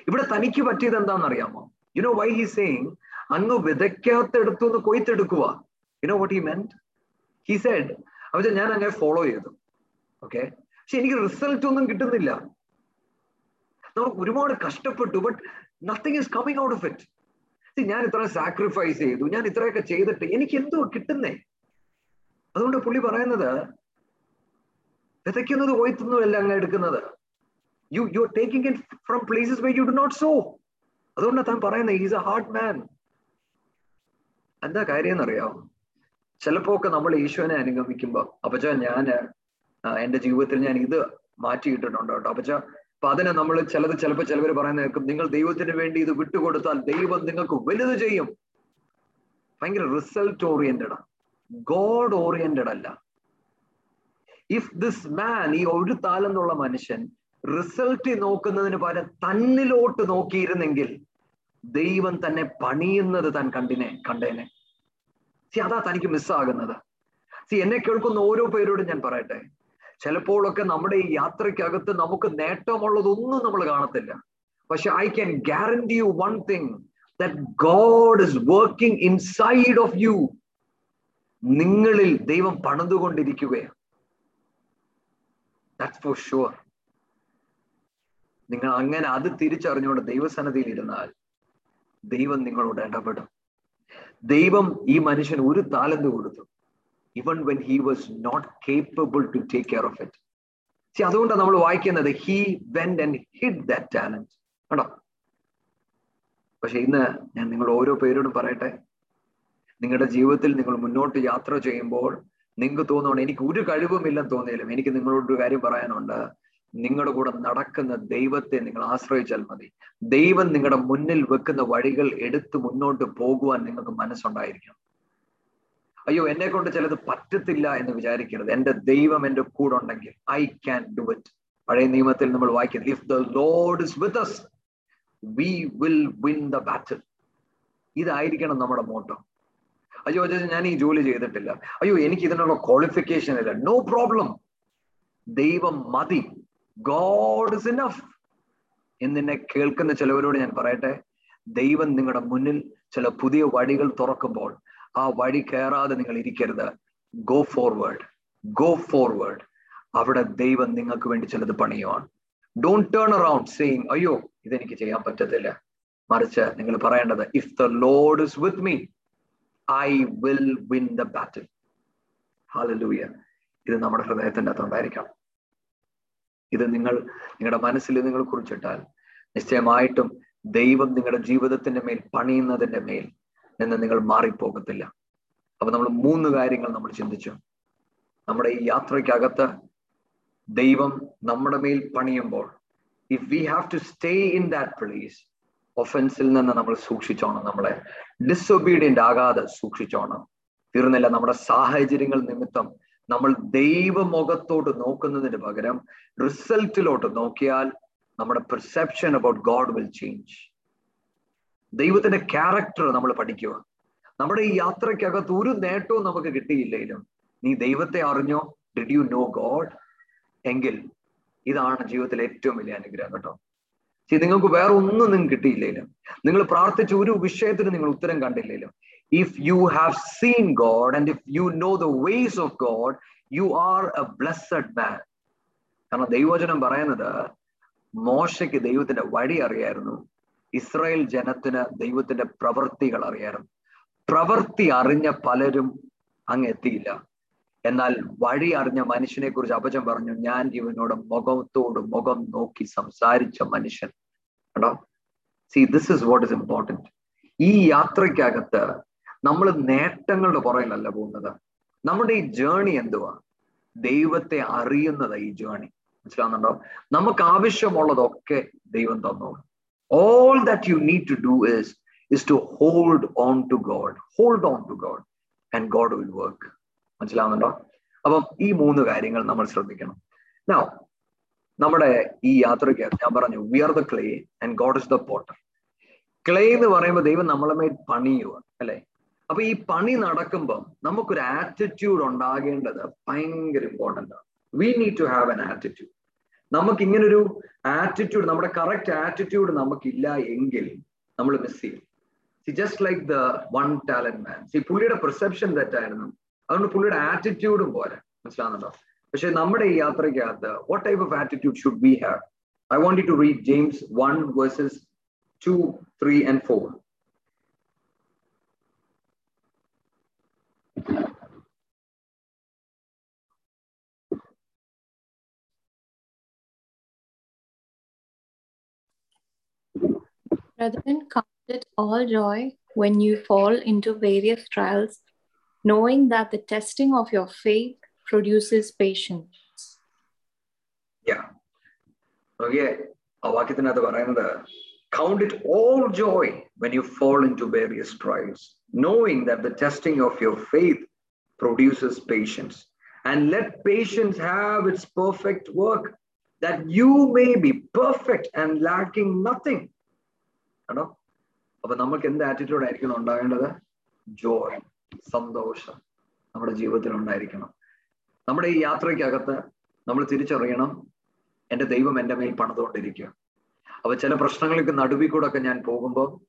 ഇവിടെ തനിക്ക് പറ്റിയത് എന്താണെന്ന് അറിയാമോ you know why he saying അങ്ങ് വിതയ്ക്കാത്തെടുത്തു നിന്ന് കൊയ്ത്തെടുക്കുക you know what he meant he said അവർ ഞാൻ അങ്ങനെ ഫോളോ ചെയ്തു. ഓക്കെ പക്ഷെ എനിക്ക് റിസൾട്ട് ഒന്നും കിട്ടുന്നില്ല. നമ്മൾ ഒരുപാട് കഷ്ടപ്പെട്ടു but nothing is coming out of it ഞാൻ ഇത്ര സാക്രിഫൈസ് ചെയ്തു ഞാൻ ഇത്രയൊക്കെ ചെയ്തിട്ട് എനിക്ക് എന്തോ കിട്ടുന്നേ? അതുകൊണ്ട് പുള്ളി പറയുന്നത് വിതയ്ക്കുന്നത് കൊയ്ത്തുന്നതല്ല അങ്ങ് എടുക്കുന്നത്. You you are taking in from places where you do not sow അതുകൊണ്ട് താൻ പറയുന്നത് ഈസ് എ ഹാർഡ് മാൻ എന്താ കാര്യം എന്നറിയാം? ചിലപ്പോ ഒക്കെ നമ്മൾ ഈശോനെ അനുഗമിക്കുമ്പോ അപ്പച്ച ഞാൻ എന്റെ ജീവിതത്തിൽ ഞാൻ ഇത് മാറ്റിയിട്ടിട്ടുണ്ട് കേട്ടോ. അപ്പച്ച അപ്പൊ അതിനെ നമ്മൾ ചിലത് ചിലപ്പോൾ ചിലവർ പറയുന്ന കേൾക്കും. നിങ്ങൾ ദൈവത്തിന് വേണ്ടി ഇത് വിട്ടുകൊടുത്താൽ ദൈവം നിങ്ങൾക്ക് വലുത് ചെയ്യും. ഭയങ്കര റിസൾട്ട് ഓറിയന്റഡ് ഗോഡ് ഓറിയന്റഡ് അല്ല. ഇഫ് ദിസ് മാൻ ഈ ഒരു താലെന്നുള്ള മനുഷ്യൻ റിസൾട്ട് നോക്കുന്നതിന് പകരം തന്നിലോട്ട് നോക്കിയിരുന്നെങ്കിൽ ദൈവം തന്നെ പണിയുന്നത് താൻ കണ്ടിനെ കണ്ടേനെ. സി അതാ തനിക്ക് മിസ്സാകുന്നത് സി എന്നെ കേൾക്കുന്ന ഓരോ പേരോടും ഞാൻ പറയട്ടെ. ചിലപ്പോഴൊക്കെ നമ്മുടെ ഈ യാത്രയ്ക്കകത്ത് നമുക്ക് നേട്ടമുള്ളതൊന്നും നമ്മൾ കാണത്തില്ല. പക്ഷെ I can guarantee you one thing that God is working inside of you നിങ്ങളിൽ ദൈവം പണിതുകൊണ്ടിരിക്കുകയാണ്. ഫോർ ഷുവർ നിങ്ങൾ അങ്ങനെ അത് തിരിച്ചറിഞ്ഞുകൊണ്ട് ദൈവസന്നതിയിൽ ഇരുന്നാൽ ദൈവം നിങ്ങളോട് ഇടപെടും. ദൈവം ഈ മനുഷ്യൻ ഒരു താലന്ത് കൊടുത്തു. Even when he was not capable to take care of it see അതുകൊണ്ടാണ് നമ്മൾ വായിക്കുന്നത് he went and hid that talent കണ്ടോ? പക്ഷെ ഇന്ന് ഞാൻ നിങ്ങൾ ഓരോ പേരോടും പറയട്ടെ. നിങ്ങളുടെ ജീവിതത്തിൽ നിങ്ങൾ മുന്നോട്ട് യാത്ര ചെയ്യുമ്പോൾ നിങ്ങൾക്ക് തോന്നുകയാണ് എനിക്ക് ഒരു കഴിവുമില്ലെന്ന് തോന്നിയാലും എനിക്ക് നിങ്ങളോട് ഒരു കാര്യം പറയാനുണ്ട്. നിങ്ങളുടെ കൂടെ നടക്കുന്ന ദൈവത്തെ നിങ്ങൾ ആശ്രയിച്ചാൽ മതി. ദൈവം നിങ്ങളുടെ മുന്നിൽ വെക്കുന്ന വഴികൾ എടുത്ത് മുന്നോട്ട് പോകുവാൻ നിങ്ങൾക്ക് മനസ്സുണ്ടായിരിക്കണം. അയ്യോ എന്നെ കൊണ്ട് ചിലത് പറ്റത്തില്ല എന്ന് വിചാരിക്കരുത്. എന്റെ ദൈവം എന്റെ കൂടെ ഉണ്ടെങ്കിൽ ഐ ക്യാൻ ഡു ഇറ്റ് പഴയ നിയമത്തിൽ നമ്മൾ വായിക്കുന്നത് if the Lord is with us we will win the battle ഇതായിരിക്കണം നമ്മുടെ മോട്ടോ. അയ്യോ ഞാൻ ഈ ജോലി ചെയ്തിട്ടില്ല. അയ്യോ എനിക്ക് ഇതിനുള്ള ക്വാളിഫിക്കേഷൻ ഇല്ല. നോ പ്രോബ്ലം ദൈവം മതി. ഗോഡ് ഇസ് ഇനഫ് എന്നെ കേൾക്കുന്ന ചിലവരോട് ഞാൻ പറയട്ടെ ദൈവം നിങ്ങളുടെ മുന്നിൽ ചില പുതിയ വഴികൾ തുറക്കുമ്പോൾ ആ വഴി കയറാതെ നിങ്ങൾ ഇരിക്കരുത്. ഗോ ഫോർവേഡ് ഗോ ഫോർവേഡ് അവിടെ ദൈവം നിങ്ങൾക്ക് വേണ്ടി ചിലത് പണിയുവാണ് ഡോണ്ട് ടേൺ അറൌണ്ട് സെയിങ് അയ്യോ ഇതെനിക്ക് ചെയ്യാൻ പറ്റത്തില്ല. മറിച്ച് നിങ്ങൾ പറയേണ്ടത് if the Lord is with me I will win the battle hallelujah ഇത് നമ്മുടെ ഹൃദയത്തിന്റെ അകത്തുണ്ടായിരിക്കണം ഇത് നിങ്ങൾ നിങ്ങളുടെ മനസ്സിൽ നിങ്ങൾ കുറിച്ചിട്ടാൽ നിശ്ചയമായിട്ടും ദൈവം നിങ്ങളുടെ ജീവിതത്തിന്റെ മേൽ പണിയുന്നതിന്റെ മേൽ നിന്ന് നിങ്ങൾ മാറിപ്പോകത്തില്ല. അപ്പൊ നമ്മൾ മൂന്ന് കാര്യങ്ങൾ നമ്മൾ ചിന്തിച്ചു. നമ്മുടെ ഈ യാത്രയ്ക്കകത്ത് ദൈവം നമ്മുടെ മേൽ പണിയുമ്പോൾ if we have to stay in that place ഒഫൻസിൽ നിന്ന് നമ്മൾ സൂക്ഷിച്ചോണം നമ്മളെ ഡിസൊബീഡിയന്റ് ആകാതെ സൂക്ഷിച്ചോണം. തീർന്നില്ല നമ്മുടെ സാഹചര്യങ്ങൾ നിമിത്തം നമ്മൾ ദൈവമുഖത്തോട്ട് നോക്കുന്നതിന് പകരം റിസൾട്ടിലോട്ട് നോക്കിയാൽ നമ്മുടെ perception about God will change ദൈവത്തിന്റെ ക്യാരക്ടർ നമ്മൾ പഠിക്കുക നമ്മുടെ ഈ യാത്രയ്ക്കകത്ത് ഒരു നേട്ടവും നമുക്ക് കിട്ടിയില്ലെങ്കിലും നീ ദൈവത്തെ അറിഞ്ഞോ? ഡിഡ് യു നോ ഗോഡ് എങ്കിൽ ഇതാണ് ജീവിതത്തിലെ ഏറ്റവും വലിയ അനുഗ്രഹം കേട്ടോ. ശരി നിങ്ങൾക്ക് വേറെ ഒന്നും നിങ്ങൾക്ക് കിട്ടിയില്ലേലും നിങ്ങൾ പ്രാർത്ഥിച്ച ഒരു വിഷയത്തിന് നിങ്ങൾ ഉത്തരം കണ്ടില്ലേലും if you have seen God and if you know the ways of God you are a blessed man കാരണം ദൈവവചനം പറയുന്നത് മോശയ്ക്ക് ദൈവത്തിന്റെ വഴി അറിയായിരുന്നു. ഇസ്രായേൽ ജനത്തിന് ദൈവത്തിന്റെ പ്രവൃത്തികൾ അറിയായിരുന്നു പ്രവൃത്തി അറിഞ്ഞ പലരും അങ്ങ് എത്തിയില്ല. എന്നാൽ വഴി അറിഞ്ഞ മനുഷ്യനെ കുറിച്ച് അപചം പറഞ്ഞു. ഞാൻ ഇവനോട് മുഖത്തോട് മുഖം നോക്കി സംസാരിച്ച മനുഷ്യൻ. കേട്ടോ see this is what is important ഈ യാത്രയ്ക്കകത്ത് നമ്മൾ നേട്ടങ്ങളുടെ പുറകിലല്ല പോകുന്നത്. നമ്മുടെ ഈ ജേണി എന്തുവാ? ദൈവത്തെ അറിയുന്നത് ഈ ജേണി മനസ്സിലാവുന്നുണ്ടോ? നമുക്ക് ആവശ്യമുള്ളതൊക്കെ ദൈവം തന്നോളൂ. All that you need to do is is to hold on to God hold on to God. And God will work മനസ്സിലാവുന്നുണ്ടോ? അപ്പം ഈ മൂന്ന് കാര്യങ്ങൾ നമ്മൾ ശ്രദ്ധിക്കണം. നോ നമ്മുടെ ഈ യാത്രയ്ക്ക് ഞാൻ പറഞ്ഞു we are the clay and God is the potter clay എന്ന് പറയുമ്പോൾ ദൈവം നമ്മളെ മേൽ പണിയുവാണ് അല്ലെ? അപ്പൊ ഈ പണി നടക്കുമ്പം നമുക്കൊരു ആറ്റിറ്റ്യൂഡ് ഉണ്ടാകേണ്ടത് ഭയങ്കര ഇമ്പോർട്ടന്റ് ആണ്. We need to have an attitude നമുക്ക് ഇങ്ങനെ ഒരു ആറ്റിറ്റ്യൂഡ് നമ്മുടെ കറക്റ്റ് ആറ്റിറ്റ്യൂഡ് നമുക്കില്ല എങ്കിൽ നമ്മൾ മിസ് ചെയ്യും. See just like the one talent man see പുള്ളിയുടെ പെർസെപ്ഷൻ തെറ്റായിരുന്നു. അതുകൊണ്ട് പുള്ളിയുടെ ആറ്റിറ്റ്യൂഡും പോലെ മനസ്സിലാകുന്നുണ്ടോ പക്ഷെ നമ്മുടെ ഈ യാത്രയ്ക്കകത്ത് what type of attitude should be have I want to read James one verses two three and four Brethren, count it all joy when you fall into various trials, knowing that the testing of your faith produces patience. Yeah. Okay. ആ വാക്യത്തിനകത്ത് പറയുന്നത് count it all joy when you fall into various trials knowing that the testing of your faith produces patience and let patience have its perfect work that you may be perfect and lacking nothing ആണോ? അപ്പൊ നമുക്ക് എന്ത് attitude ആയിരിക്കണം ഉണ്ടാകേണ്ടത്? ജോയ് സന്തോഷം നമ്മുടെ ജീവിതത്തിൽ ഉണ്ടായിരിക്കണം. നമ്മുടെ ഈ യാത്രയ്ക്കകത്ത് നമ്മൾ തിരിച്ചറിയണം എന്റെ ദൈവം എന്റെ മേൽ പണിതുകൊണ്ടിരിക്കുക. അപ്പൊ ചില പ്രശ്നങ്ങൾക്ക് നടുവിൽ കൂടെ ഒക്കെ ഞാൻ പോകുമ്പോൾ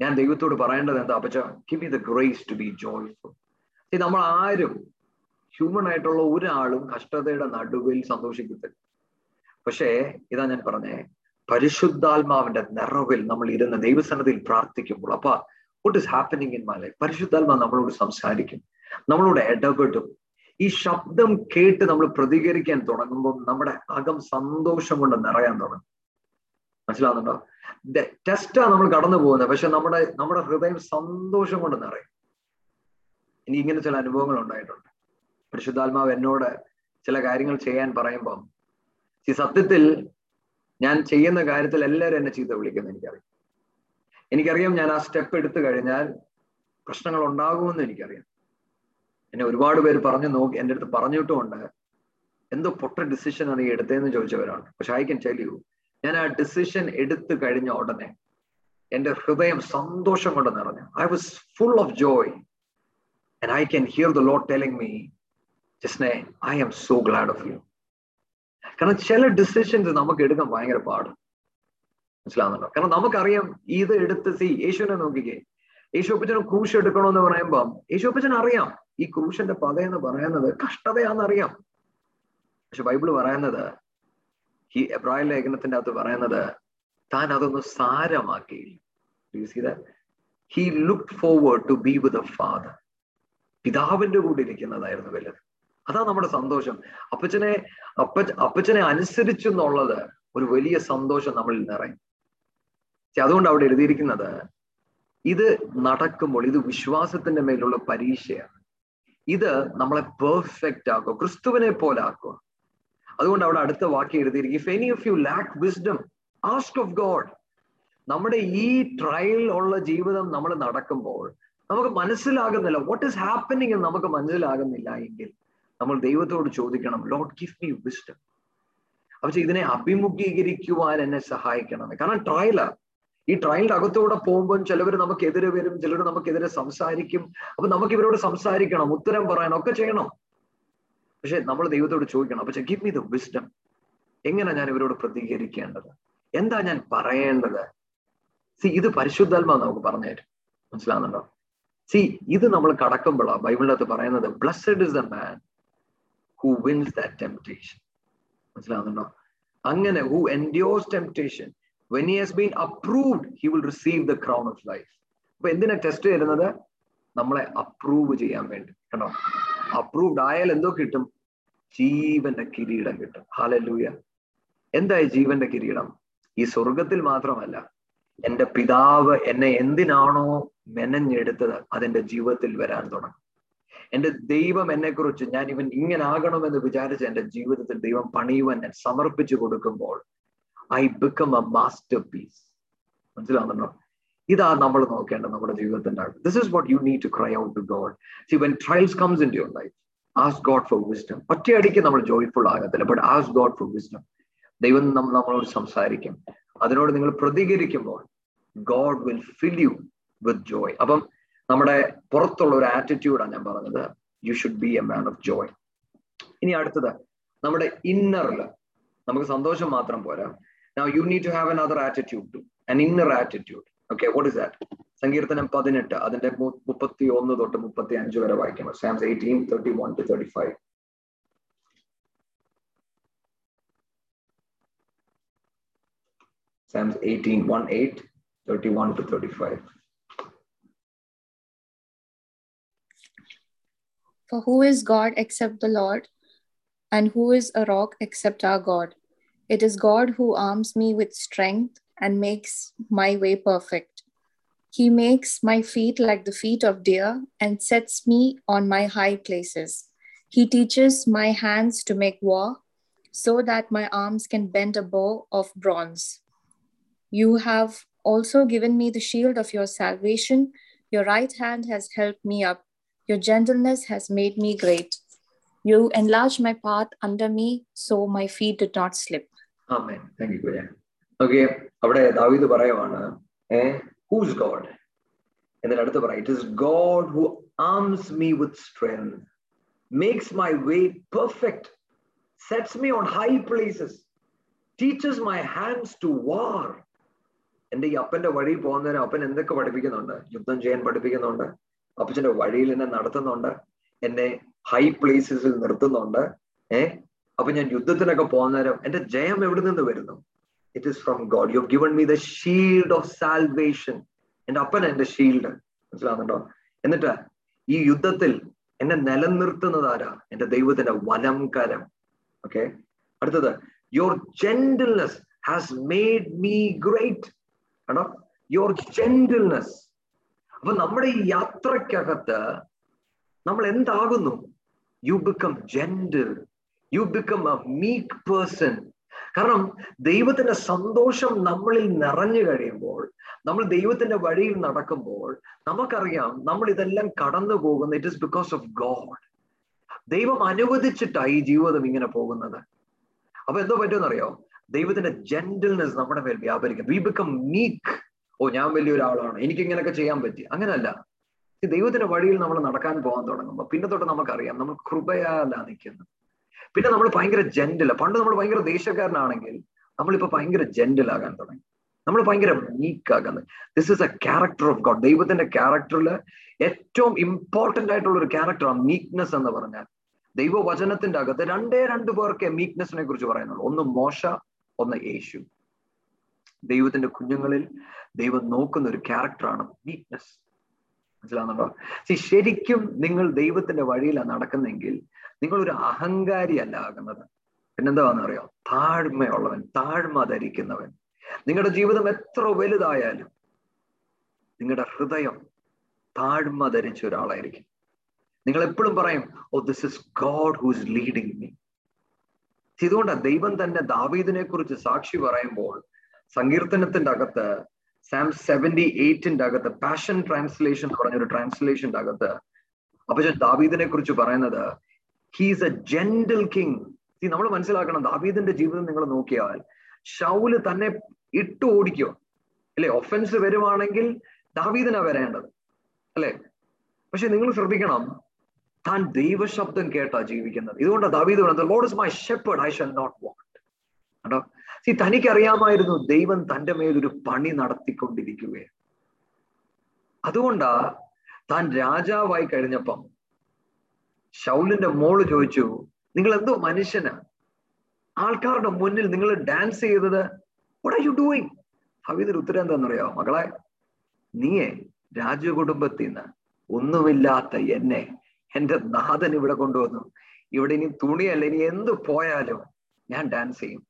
ഞാൻ ദൈവത്തോട് പറയേണ്ടത് എന്താ അപ്പച്ച give me the grace to be joyful നമ്മൾ ആരും ഹ്യൂമൺ ആയിട്ടുള്ള ഒരാളും കഷ്ടതയുടെ നടുവിൽ സന്തോഷിക്കത്തില്ല. പക്ഷേ ഇതാ ഞാൻ പറഞ്ഞേ പരിശുദ്ധാത്മാവിന്റെ നിറവിൽ നമ്മൾ ഇരുന്ന് ദൈവസന്നതിയിൽ പ്രാർത്ഥിക്കുമ്പോൾ അപ്പൊ what is happening in my life പരിശുദ്ധാത്മാവ് നമ്മളോട് സംസാരിക്കും. നമ്മളോട് ഇടപെടും. ഈ ശബ്ദം കേട്ട് നമ്മൾ പ്രതികരിക്കാൻ തുടങ്ങുമ്പോൾ നമ്മുടെ അകം സന്തോഷം കൊണ്ട് നിറയാൻ തുടങ്ങും. മനസ്സിലാവുന്നുണ്ടോ? ടെസ്റ്റാ നമ്മൾ കടന്നു പോകുന്നത് പക്ഷെ നമ്മുടെ നമ്മുടെ ഹൃദയം സന്തോഷം കൊണ്ട് നിറയും. ഇനി ഇങ്ങനെ ചില അനുഭവങ്ങൾ ഉണ്ടായിട്ടുണ്ട്. പരിശുദ്ധാത്മാവ് എന്നോട് ചില കാര്യങ്ങൾ ചെയ്യാൻ പറയുമ്പം ഈ സത്യത്തിൽ ഞാൻ ചെയ്യുന്ന കാര്യത്തിൽ എല്ലാവരും എന്നെ ചീത്ത വിളിക്കുന്നു എനിക്കറിയാം. എനിക്കറിയാം ഞാൻ ആ സ്റ്റെപ്പ് എടുത്തു കഴിഞ്ഞാൽ പ്രശ്നങ്ങൾ ഉണ്ടാകുമെന്ന് എനിക്കറിയാം. എന്നെ ഒരുപാട് പേര് പറഞ്ഞു നോക്കി എന്റെ അടുത്ത് പറഞ്ഞിട്ടുമുണ്ട്. എന്തോ പൊട്ട ഡിസിഷൻ ആണ് ഈ എടുത്തതെന്ന് ചോദിച്ചവരാണ്. പക്ഷെ ഐ കൻ ടെൽ യു ഞാൻ ആ ഡിസിഷൻ എടുത്തു കഴിഞ്ഞ ഉടനെ എന്റെ ഹൃദയം സന്തോഷം കൊണ്ട് നിറഞ്ഞു. I was full of joy and I can hear the Lord telling me ജസ്നെ I am so glad of you കാരണം ചില ഡിസിഷൻസ് നമുക്ക് എടുക്കാൻ ഭയങ്കര പാട്. മനസ്സിലാവുന്നുണ്ടോ? കാരണം നമുക്കറിയാം ഇത് എടുത്ത് സി യേശുവിനെ നോക്കിക്കേ. യേശു യേശുപ്പച്ചന് ക്രൂശ് എടുക്കണമെന്ന് യേശു അപ്പച്ചൻ അറിയാം. ഈ ക്രൂശന്റെ പത എന്ന് പറയുന്നത് കഷ്ടതയാണെന്നറിയാം പക്ഷെ ബൈബിൾ പറയുന്നത് ഈ എബ്രായ ലേഖനത്തിന്റെ അകത്ത് പറയുന്നത് താൻ അതൊന്ന് സാരമാക്കിയില്ല he look forward to be with father പിതാവിന്റെ കൂടെ ഇരിക്കുന്നതായിരുന്നു വലുത്. അതാ നമ്മുടെ സന്തോഷം. അപ്പച്ചനെ അപ്പ അപ്പച്ചനെ അനുസരിച്ചു എന്നുള്ളത് ഒരു വലിയ സന്തോഷം നമ്മളിൽ നിറയും. അതുകൊണ്ട് അവിടെ എഴുതിയിരിക്കുന്നത് ഇത് നടക്കുമ്പോൾ ഇത് വിശ്വാസത്തിന്റെ മേലുള്ള പരീക്ഷയാണ്. ഇത് നമ്മളെ പെർഫെക്റ്റ് ആക്കുക ക്രിസ്തുവിനെ പോലെ ആക്കുക. അതുകൊണ്ട് അവിടെ അടുത്ത വാക്യം എഴുതിയിരിക്കും if any of you lack wisdom ask of God നമ്മുടെ ഈ ട്രയൽ ഉള്ള ജീവിതം നമ്മൾ നടക്കുമ്പോൾ നമുക്ക് മനസ്സിലാകുന്നില്ല വാട്ട് ഈസ് ഹാപ്പനിങ് എന്ന് നമുക്ക് മനസ്സിലാകുന്നില്ല എങ്കിൽ നമ്മൾ ദൈവത്തോട് ചോദിക്കണം ലോഡ് ഗിഫ് മീ വിസ്ഡം അപ്പൊ ഇതിനെ അഭിമുഖീകരിക്കുവാൻ എന്നെ സഹായിക്കണം കാരണം ട്രയലാ ഈ ട്രയലിന്റെ അകത്തൂടെ പോകുമ്പോൾ ചിലവർ നമുക്കെതിരെ വരും ചിലർ നമുക്കെതിരെ സംസാരിക്കും. അപ്പൊ നമുക്ക് ഇവരോട് സംസാരിക്കണം ഉത്തരം പറയണം ഒക്കെ ചെയ്യണം. പക്ഷെ നമ്മൾ ദൈവത്തോട് ചോദിക്കണം പക്ഷെ ഗിവ് മീ ദ വിസ്ഡം എങ്ങനെ ഞാൻ ഇവരോട് പ്രതികരിക്കേണ്ടത്? എന്താ ഞാൻ പറയേണ്ടത്? സി ഇത് പരിശുദ്ധാത്മ നമുക്ക് പറഞ്ഞു തരും. മനസ്സിലാകുന്നുണ്ടോ സി ഇത് നമ്മൾ കടക്കുമ്പോഴാണ് ബൈബിളിനകത്ത് പറയുന്നത് blessed is the man who wins that temptation മനസ്സിലാകുന്നുണ്ടോ അങ്ങനെ who endures temptation when he has been approved he will receive the crown of life അപ്പൊ എന്തിനാ ടെസ്റ്റ് ചെയ്യുന്നത് നമ്മളെ അപ്രൂവ് ചെയ്യാൻ വേണ്ടി. കേട്ടോ അപ്രൂവ്ഡ് ആയാൽ എന്തോ കിട്ടും? ജീവന്റെ കിരീടം കിട്ടും. ഹാലലൂയ എന്തായി ജീവന്റെ കിരീടം? ഈ സ്വർഗത്തിൽ മാത്രമല്ല. എന്റെ പിതാവ് എന്നെ എന്തിനാണോ മെനഞ്ഞെടുത്തത്? അതെന്റെ ജീവിതത്തിൽ വരാൻ തുടങ്ങും. എന്റെ ദൈവം എന്നെക്കുറിച്ച് ഞാൻ ഇവൻ ഇങ്ങനെ ആകണമെന്ന് വിചാരിച്ച് എന്റെ ജീവിതത്തിൽ ദൈവം പണിയുവാൻ ഞാൻ സമർപ്പിച്ചു കൊടുക്കുമ്പോൾ I become a masterpiece മനസ്സിലാവുന്നുണ്ടോ? ഇതാ നമ്മൾ നോക്കേണ്ടത് നമ്മുടെ ജീവിതത്തിന്റെ all this is what you need to cry out to God see when trials comes in your life ask God for wisdom ഒറ്റയടിക്ക് നമ്മൾ ജോയ്ഫുൾ ആകത്തില്ല but ask God for wisdom ദൈവം നമ്മളോട് സംസാരിക്കും. അതിനോട് നിങ്ങൾ പ്രതികരിക്കുമ്പോൾ God will fill you with joy അപ്പം നമ്മുടെ പുറത്തുള്ള ഒരു ആറ്റിറ്റ്യൂഡാണ് ഞാൻ പറഞ്ഞത് you should be a man of joy ഇനി അടുത്തത് നമ്മുടെ ഇന്നറിൽ നമുക്ക് സന്തോഷം മാത്രം പോരാ Now you need to have another attitude too, an inner attitude. Okay, what is that? സങ്കീർത്തനം പതിനെട്ട് അതിന്റെ മുപ്പത്തി ഒന്ന് തൊട്ട് മുപ്പത്തി അഞ്ച് വരെ വായിക്കണം Psalms eighteen thirty one to thirty five Psalms 18, 1, 8, 31 to 35. For who is God except the Lord? And who is a rock except our God? It is God who arms me with strength and makes my way perfect. He makes my feet like the feet of deer and sets me on my high places. He teaches my hands to make war so that my arms can bend a bow of bronze. You have also given me the shield of your salvation. Your right hand has helped me up. Your gentleness has made me great. You enlarged my path under me so my feet did not slip. Amen. Thank you, Kuya. Okay, അവിടെ ദാവീദ് പറയുവാണ് ഏ whose God എന്നിട്ട് അടുത്ത് പറയാം it is God who arms me with strength makes my way perfect sets me on high places teaches my hands to war എന്റെ ഈ അപ്പന്റെ വഴി പോകുന്നതിന് അപ്പൻ എന്തൊക്കെ പഠിപ്പിക്കുന്നുണ്ട് യുദ്ധം ചെയ്യാൻ പഠിപ്പിക്കുന്നുണ്ട് അപ്പച്ചന്റെ വഴിയിൽ എന്നെ നടത്തുന്നുണ്ട്. എന്നെ ഹൈ പ്ലേസസിൽ നിർത്തുന്നുണ്ട്. ഏഹ് അപ്പൊ ഞാൻ യുദ്ധത്തിനൊക്കെ പോകുന്ന നേരം എന്റെ ജയം എവിടെ നിന്ന് വരുന്നു it is from God you given me the shield of salvation എന്റെ അപ്പൻ എന്റെ ഷീൽഡ് മനസ്സിലാകുന്നുണ്ടോ എന്നിട്ട് ഈ യുദ്ധത്തിൽ എന്നെ നിലനിർത്തുന്നത് ആരാ? എന്റെ ദൈവത്തിന്റെ വനം കരം ഓക്കെ അടുത്തത് your gentleness has made me great ആണോ? യുവർ ജെന്റിൽനെസ് അപ്പൊ നമ്മുടെ ഈ യാത്രക്കകത്ത് നമ്മൾ എന്താകുന്നു? You become gentle you become a meek person കാരണം ദൈവത്തിന്റെ സന്തോഷം നമ്മളിൽ നിറഞ്ഞു കഴിയുമ്പോൾ നമ്മൾ ദൈവത്തിന്റെ വഴിയിൽ നടക്കുമ്പോൾ നമുക്കറിയാം നമ്മൾ ഇതെല്ലാം കടന്നു പോകുന്നത് it is because of God ദൈവം അനുവദിച്ചിട്ടാണ് ഈ ജീവിതം ഇങ്ങനെ പോകുന്നത്. അപ്പൊ എന്തോ പറ്റുമെന്നറിയോ? ദൈവത്തിന്റെ ജെന്റിൽനെസ് നമ്മുടെ മേൽ വ്യാപരിക്കും വി ബിക്കം മീക്ക് ഓ ഞാൻ വലിയൊരാളാണ്. എനിക്ക് ഇങ്ങനെയൊക്കെ ചെയ്യാൻ പറ്റി. അങ്ങനല്ല ദൈവത്തിന്റെ വഴിയിൽ നമ്മൾ നടക്കാൻ പോകാൻ തുടങ്ങുമ്പോൾ പിന്നെ തൊട്ട് നമുക്കറിയാം നമ്മൾ കൃപയാല നിൽക്കുന്നത് പിന്നെ നമ്മൾ ഭയങ്കര ജെന്റില പണ്ട് നമ്മൾ ഭയങ്കര ദേശക്കാരനാണെങ്കിൽ നമ്മളിപ്പോ ഭയങ്കര ജെന്റിലാകാൻ തുടങ്ങി. നമ്മൾ ഭയങ്കര മീക്ക് ആകുന്നത് this is a character of God ദൈവത്തിന്റെ ക്യാരക്ടറിൽ ഏറ്റവും ഇമ്പോർട്ടന്റ് ആയിട്ടുള്ള ഒരു ക്യാരക്ടറാണ് മീക്ക്നെസ് എന്ന് പറഞ്ഞാൽ. ദൈവവചനത്തിന്റെ അകത്ത് രണ്ടേ രണ്ട് പേർക്ക് മീക്നെസിനെ കുറിച്ച് പറയുന്നുള്ളൂ. ഒന്ന് മോശ ഒന്ന് യേശു. ദൈവത്തിന്റെ കുഞ്ഞുങ്ങളിൽ ദൈവം നോക്കുന്ന ഒരു ക്യാരക്ടറാണ് മീക്നെസ് മനസ്സിലാകുന്നുണ്ടോ ശരിക്കും നിങ്ങൾ ദൈവത്തിന്റെ വഴിയിലാണ് നടക്കുന്നെങ്കിൽ നിങ്ങൾ ഒരു അഹങ്കാരി അല്ല ആകുന്നത്. പിന്നെന്താണെന്ന് അറിയോ താഴ്മയുള്ളവൻ താഴ്മ ധരിക്കുന്നവൻ. നിങ്ങളുടെ ജീവിതം എത്ര വലുതായാലും നിങ്ങളുടെ ഹൃദയം താഴ്മ ധരിച്ച ഒരാളായിരിക്കും. നിങ്ങൾ എപ്പോഴും പറയും ഓ this is God who's leading me ഇതുകൊണ്ടാണ് ദൈവം തന്നെ ദാവീദിനെ കുറിച്ച് സാക്ഷി പറയുമ്പോൾ സങ്കീർത്തനത്തിന്റെ അകത്ത് സാം സെവന്റി എയ്റ്റിന്റെ അകത്ത് പാഷൻ ട്രാൻസ്ലേഷൻ എന്ന് പറഞ്ഞൊരു ട്രാൻസ്ലേഷന്റെ അകത്ത് അപ്പൊ ദാവീദിനെ കുറിച്ച് പറയുന്നത് ഹീസ് എ ജെന്റിൽ കിങ് നമ്മൾ മനസ്സിലാക്കണം ദാവീദിന്റെ ജീവിതം നിങ്ങൾ നോക്കിയാൽ ഷൗൽ തന്നെ ഇട്ടു ഓടിക്കോ. അല്ലെ? ഒഫൻസ് വരുവാണെങ്കിൽ ദാവീദിനാ വരേണ്ടത്. അല്ലെ? പക്ഷെ നിങ്ങൾ ശ്രദ്ധിക്കണം താൻ ദൈവശബ്ദം കേട്ടാ ജീവിക്കുന്നത്. ഇതുകൊണ്ട് ദാവീദ് പറയുന്നത് Lord is my shepherd I shall not want കേട്ടോ സി തനിക്കറിയാമായിരുന്നു ദൈവം തന്റെ മേലൊരു പണി നടത്തിക്കൊണ്ടിരിക്കുകയാണ്. അതുകൊണ്ടാ താൻ രാജാവായി കഴിഞ്ഞപ്പം ഷൗലിന്റെ മോൾ ചോദിച്ചു നിങ്ങൾ എന്തോ മനുഷ്യനാ? ആൾക്കാരുടെ മുന്നിൽ നിങ്ങൾ ഡാൻസ് ചെയ്തത്? വട്ട് ആർ യു ഡൂയിങ് ഹവീദിന്റെ ഉത്തരം എന്താണെന്നറിയോ? മകളെ നീയെ രാജകുടുംബത്തിൽ നിന്ന് ഒന്നുമില്ലാത്ത എന്നെ എന്റെ നാഥൻ ഇവിടെ കൊണ്ടുവന്നു. ഇവിടെ ഇനി തുണിയല്ല ഇനി എന്ത് പോയാലും ഞാൻ ഡാൻസ് ചെയ്യും.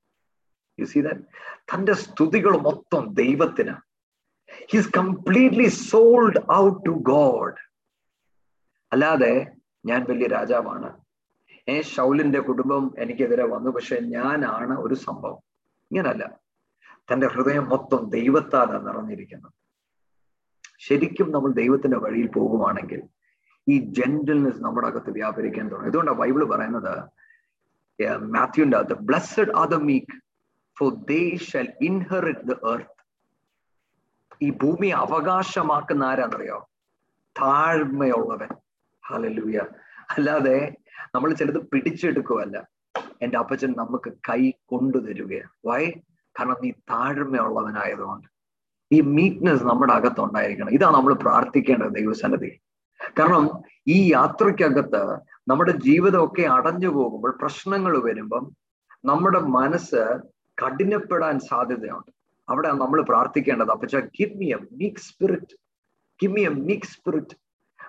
യു സീ ദാറ്റ് തന്റെ സ്തുതികൾ മൊത്തം ദൈവത്തിന്. He's completely sold out to God അല്ലാതെ ഞാൻ വലിയ രാജാവാണ്. ഏ ഷൗലിന്റെ കുടുംബം എനിക്കെതിരെ വന്നു. പക്ഷെ ഞാനാണ് ഒരു സംഭവം. ഇങ്ങനല്ല. തന്റെ ഹൃദയം മൊത്തം ദൈവത്താലാണ് നിറഞ്ഞിരിക്കുന്നത്. ശരിക്കും നമ്മൾ ദൈവത്തിന്റെ വഴിയിൽ പോകുവാണെങ്കിൽ ഈ ജെന്റിൽനെസ് നമ്മുടെ അകത്ത് വ്യാപരിക്കാൻ തുടങ്ങും. ഇതുകൊണ്ടാണ് ബൈബിൾ പറയുന്നത് മാത്യുവിന്റെ അകത്ത് blessed are the meek for they shall inherit the earth ഈ ഭൂമി അവകാശമാക്കുന്ന ആരാന്നറിയോ? താഴ്മയുള്ളവൻ. ഹലലൂയ അല്ലാതെ നമ്മൾ ചിലത് പിടിച്ചെടുക്കുവല്ല എന്റെ അപ്പച്ചൻ നമുക്ക് കൈ കൊണ്ടു തരികയാണ്. വൈ കാരണം നീ താഴ്മയുള്ളവനായതുകൊണ്ട്. ഈ മീക്നെസ് നമ്മുടെ അകത്തുണ്ടായിരിക്കണം. ഇതാ നമ്മൾ പ്രാർത്ഥിക്കേണ്ടത് ദൈവസന്നതി കാരണം ഈ യാത്രയ്ക്കകത്ത് നമ്മുടെ ജീവിതമൊക്കെ അടഞ്ഞു പോകുമ്പോൾ പ്രശ്നങ്ങൾ വരുമ്പം നമ്മുടെ മനസ്സ് കഠിനപ്പെടാൻ സാധ്യതയുണ്ട്. അവിടെ നമ്മൾ പ്രാർത്ഥിക്കേണ്ടത് അപ്പച്ച give me a meek spirit give me a meek spirit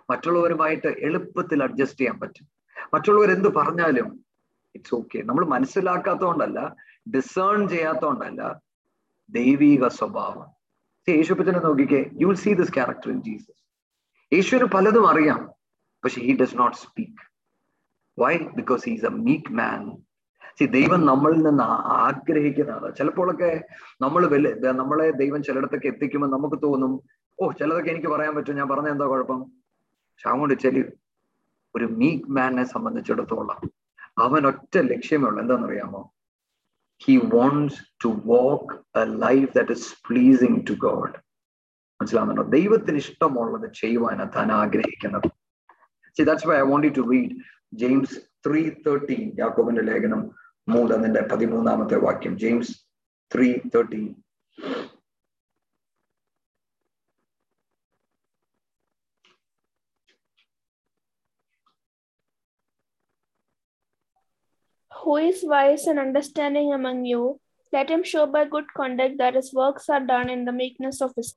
മറ്റുള്ളവരുമായിട്ട് എളുപ്പത്തിൽ അഡ്ജസ്റ്റ് ചെയ്യാൻ പറ്റും. മറ്റുള്ളവർ എന്ത് പറഞ്ഞാലും ഇറ്റ്സ് ഓക്കെ നമ്മൾ മനസ്സിലാക്കാത്തതുകൊണ്ടല്ല ഡിസേൺ ചെയ്യാത്തതുകൊണ്ടല്ല ദൈവീക സ്വഭാവം. യേശുപ്പച്ചനെ നോക്കിക്കേ you will see this character in Jesus യേശുവിന് പലതും അറിയാം പക്ഷെ he does not speak why because he's a meek man see ദൈവം നമ്മളിൽ നിന്ന് ആഗ്രഹിക്കുന്നതാണ്. ചിലപ്പോഴൊക്കെ നമ്മൾ വലിയ നമ്മളെ ദൈവം ചിലയിടത്തൊക്കെ എത്തിക്കുമ്പോൾ നമുക്ക് തോന്നും ഓ ചിലതൊക്കെ എനിക്ക് പറയാൻ പറ്റും. ഞാൻ പറഞ്ഞ എന്താ കുഴപ്പം? പക്ഷെ അങ്ങോട്ട് ചെലി ഒരു മീക്ക് മാനെ സംബന്ധിച്ചിടത്തോളം അവൻ ഒറ്റ ലക്ഷ്യമേ ഉള്ളൂ. എന്താണെന്നറിയാമോ? He wants to walk a life that is pleasing to God മനസ്സിലാവുന്നുണ്ടോ? ദൈവത്തിന് ഇഷ്ടമുള്ളത് ചെയ്യുവാനാണ് താൻ ആഗ്രഹിക്കുന്നത്. See that's why I want to read James three thirteen യാക്കോബിന്റെ ലേഖനം. മൂന്നിന്റെ പതിമൂന്നാമത്തെ വാക്യം James three thirteen Who is wise and understanding among you? Let him show by good conduct that his works are done in the meekness of his.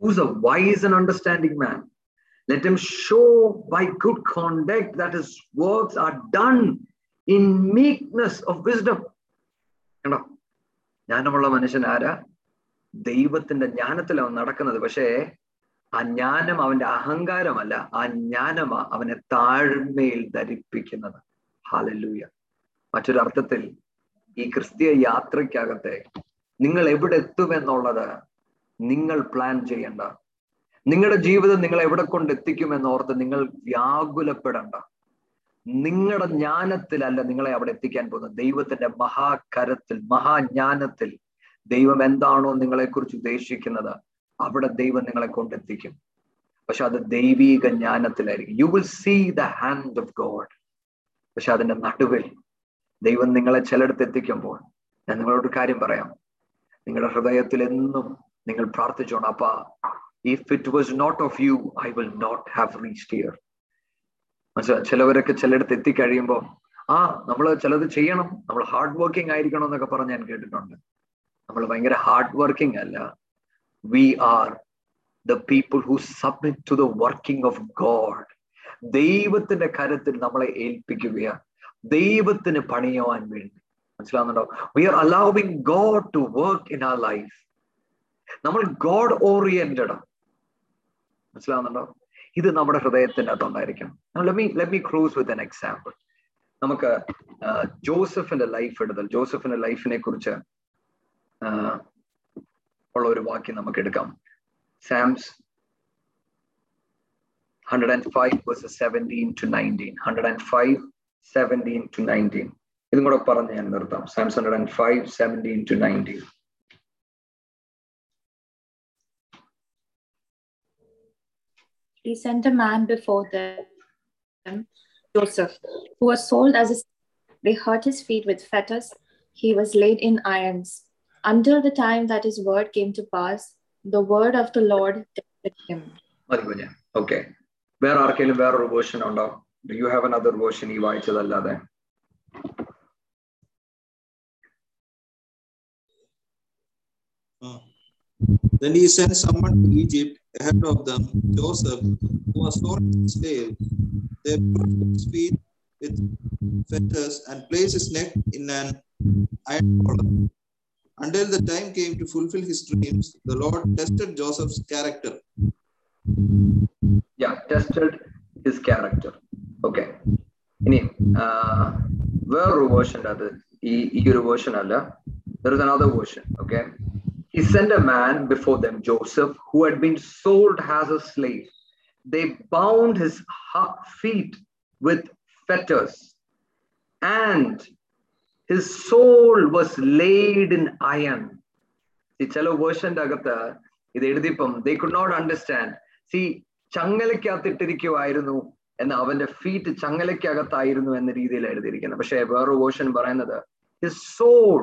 Who's a wise and understanding man? Let him show by good conduct that his works are done in meekness of wisdom കണ്ടോ? ജ്ഞാനമുള്ള മനുഷ്യൻ ആരാ? ദൈവത്തിന്റെ ജ്ഞാനത്തിലാണ് നടക്കുന്നത്. പക്ഷേ ആ ജ്ഞാനം അവന്റെ അഹങ്കാരമല്ല. ആ ജ്ഞാനമാ അവനെ താഴ്മയിൽ ധരിപ്പിക്കുന്നത്. ഹാലലൂയ മറ്റൊരർത്ഥത്തിൽ ഈ ക്രിസ്തീയ യാത്രയ്ക്കകത്തെ നിങ്ങൾ എവിടെ എത്തുമെന്നുള്ളത് നിങ്ങൾ പ്ലാൻ ചെയ്യണ്ട. നിങ്ങളുടെ ജീവിതം നിങ്ങൾ എവിടെ കൊണ്ട് എത്തിക്കുമെന്നോർത്ത് നിങ്ങൾ വ്യാകുലപ്പെടണ്ട. നിങ്ങളുടെ ജ്ഞാനത്തിലല്ല നിങ്ങളെ അവിടെ എത്തിക്കാൻ പോകുന്നത്. ദൈവത്തിന്റെ മഹാകരത്തിൽ മഹാജ്ഞാനത്തിൽ ദൈവം എന്താണോ നിങ്ങളെക്കുറിച്ച് ഉദ്ദേശിക്കുന്നത് അവിടെ ദൈവം നിങ്ങളെ കൊണ്ടെത്തിക്കും. പക്ഷെ അത് ദൈവീക ജ്ഞാനത്തിലായിരിക്കും. You will see the hand of God പക്ഷെ അതിന്റെ നടുവിൽ ദൈവം നിങ്ങളെ ചിലയിടത്ത് എത്തിക്കുമ്പോൾ ഞാൻ നിങ്ങളോട് കാര്യം പറയാം. നിങ്ങളുടെ ഹൃദയത്തിൽ എന്നും നിങ്ങൾ പ്രാർത്ഥിച്ചോണം അപ്പ if it was not of you I will not have reached here മനസ്സിലായി ചിലവരൊക്കെ ചിലയിടത്ത് എത്തിക്കഴിയുമ്പോൾ ആ നമ്മൾ ചിലത് ചെയ്യണം. നമ്മൾ ഹാർഡ് വർക്കിംഗ് ആയിരിക്കണം എന്നൊക്കെ പറഞ്ഞ് ഞാൻ കേട്ടിട്ടുണ്ട്. നമ്മൾ ഭയങ്കര ഹാർഡ് വർക്കിംഗ് അല്ല. We are the people who submit to the working of God ദൈവത്തിന്റെ കരത്തിൽ നമ്മളെ ഏൽപ്പിക്കുകയാണ് ദൈവത്തിന് പണിയുവാൻ വേണ്ടി. മനസ്സിലാവുന്നുണ്ടോ? We are allowing God to work in our life നമ്മൾ ഗോഡ് ഓറിയന്റഡ് മനസ്സിലാവുന്നുണ്ടോ? ഇത് നമ്മുടെ ഹൃദയത്തിന്റെ അകത്തുണ്ടായിരിക്കണം ക്രൂസ് വിത്ത് എൻ എക്സാമ്പിൾ നമുക്ക് ജോസഫിന്റെ ലൈഫ് എടുത്താൽ ജോസഫിന്റെ ലൈഫിനെ കുറിച്ച് ഉള്ള ഒരു വാക്യം നമുക്ക് എടുക്കാം. Psalms hundred and five verses seventeen to nineteen hundred and five seventeen to nineteen ഇതും കൂടെ പറഞ്ഞ് ഞാൻ നിർത്താം. Psalms 105 17 to 19 He sent a man before them, Joseph, who was sold as a they hurt his feet with fetters. He was laid in irons. Until the time that his word came to pass, the word of the Lord tested him. മതി കുഞ്ഞ് okay വേറെ ആർക്കെങ്കിലും വേറൊരു version ഉണ്ടോ do you have another version ഈ വായിച്ചതല്ലാതെ Then he sent someone to Egypt ahead of them, Joseph, who was sold as a slave. They brought his feet with fetters and placed his neck in an iron collar. Until the time came to fulfill his dreams, the Lord tested Joseph's character. Yeah, tested his character. Okay. ഇനി വേറൊരു version അത് ഈ ഈ ഒരു version അല്ല there is another version okay He sent a man before them, Joseph, who had been sold as a slave. They bound his feet with fetters, and his soul was laid in iron. ഈ ചില വേർഷന്റെ അകത്ത് ഇത് എഴുതിയപ്പം they could not understand see ചങ്ങലക്കകത്തിട്ടിരിക്കുമായിരുന്നു എന്ന് അവന്റെ feet ചങ്ങലക്കകത്തായിരുന്നു എന്ന രീതിയിൽ എഴുതിയിരിക്കുന്നത് പക്ഷേ വേറൊരു വേർഷൻ പറയുന്നത് his soul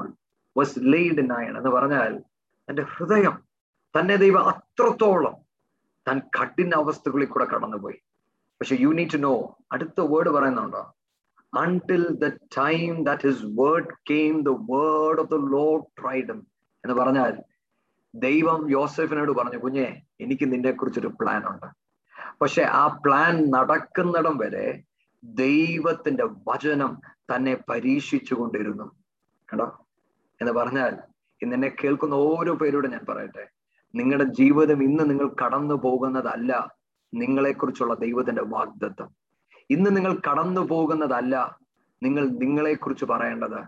was laid in iron എന്ന് പറഞ്ഞാൽ തന്റെ ഹൃദയം തന്നെ ദൈവം അത്രത്തോളം താൻ കഠിന അവസ്ഥകളിൽ കൂടെ കടന്നുപോയി. പക്ഷെ യു നീഡ് ടു നോ അടുത്ത വേർഡ് പറയുന്നുണ്ടോ? Until the time that his word came the word of the Lord tried him എന്ന് പറഞ്ഞാൽ ദൈവം യോസഫിനോട് പറഞ്ഞു കുഞ്ഞെ എനിക്ക് നിന്നെ കുറിച്ചൊരു പ്ലാൻ ഉണ്ട്. പക്ഷെ ആ പ്ലാൻ നടക്കുന്നിടം വരെ ദൈവത്തിന്റെ വചനം തന്നെ പരീക്ഷിച്ചു കൊണ്ടിരുന്നു കണ്ടോ? എന്ന് പറഞ്ഞാൽ ഇന്ന് എന്നെ കേൾക്കുന്ന ഓരോ പേരോട് ഞാൻ പറയട്ടെ. നിങ്ങളുടെ ജീവിതം ഇന്ന് നിങ്ങൾ കടന്നു പോകുന്നതല്ല നിങ്ങളെക്കുറിച്ചുള്ള ദൈവത്തിന്റെ വാഗ്ദത്വം ഇന്ന് നിങ്ങൾ കടന്നു പോകുന്നതല്ല നിങ്ങൾ നിങ്ങളെക്കുറിച്ച് പറയേണ്ടത്.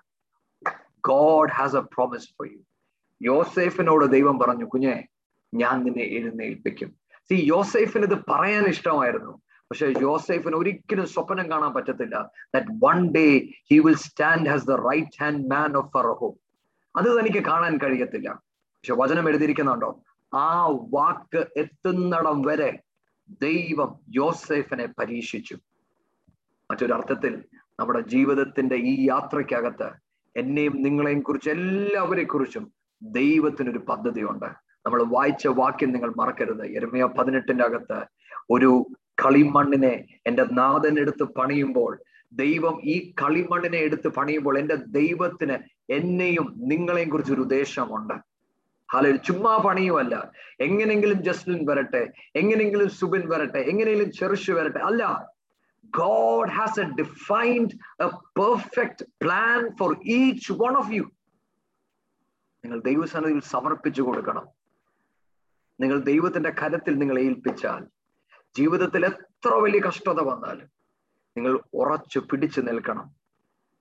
God has a promise for you യോസേഫിനോട് ദൈവം പറഞ്ഞു കുഞ്ഞെ ഞാൻ നിന്നെ എഴുന്നേൽപ്പിക്കും. സി യോസേഫിന് ഇത് പറയാൻ ഇഷ്ടമായിരുന്നു. പക്ഷെ യോസേഫിന് ഒരിക്കലും സ്വപ്നം കാണാൻ പറ്റത്തില്ല. That one day he will stand has the right hand man of Pharaoh അത് തനിക്ക് കാണാൻ കഴിയത്തില്ല. പക്ഷെ വചനം എഴുതിയിരിക്കുന്നുണ്ടോ? ആ വാക്ക് എത്തുന്നിടം വരെ ദൈവം യോസേഫിനെ പരീക്ഷിച്ചു. മറ്റൊരർത്ഥത്തിൽ നമ്മുടെ ജീവിതത്തിന്റെ ഈ യാത്രയ്ക്കകത്ത് എന്നെയും നിങ്ങളെയും കുറിച്ച് എല്ലാവരെ കുറിച്ചും ദൈവത്തിനൊരു പദ്ധതിയുണ്ട്. നമ്മൾ വായിച്ച വാക്യം നിങ്ങൾ മറക്കരുത്. എരുമയ പതിനെട്ടിന്റെ അകത്ത് ഒരു കളിമണ്ണിനെ എന്റെ നാഥൻ എടുത്ത് പണിയുമ്പോൾ ദൈവം ഈ കളിമണ്ണിനെ എടുത്ത് പണിയുമ്പോൾ എന്റെ ദൈവത്തിന് എന്നെയും നിങ്ങളെയും കുറിച്ച് ഒരു ഉദ്ദേശമുണ്ട്. ഹാല ചുമ്മാ പണിയുമല്ല. എങ്ങനെങ്കിലും ജസ്ലിൻ വരട്ടെ എങ്ങനെങ്കിലും സുബിൻ വരട്ടെ എങ്ങനെയെങ്കിലും ചെറുഷ് വരട്ടെ. അല്ല God has a defined a perfect plan for each one of you നിങ്ങൾ ദൈവസന്നിധിയിൽ സമർപ്പിച്ചു കൊടുക്കണം. നിങ്ങൾ ദൈവത്തിന്റെ കരത്തിൽ നിങ്ങൾ ഏൽപ്പിച്ചാൽ ജീവിതത്തിൽ എത്ര വലിയ കഷ്ടത വന്നാലും നിങ്ങൾ ഉറച്ചു പിടിച്ചു നിൽക്കണം.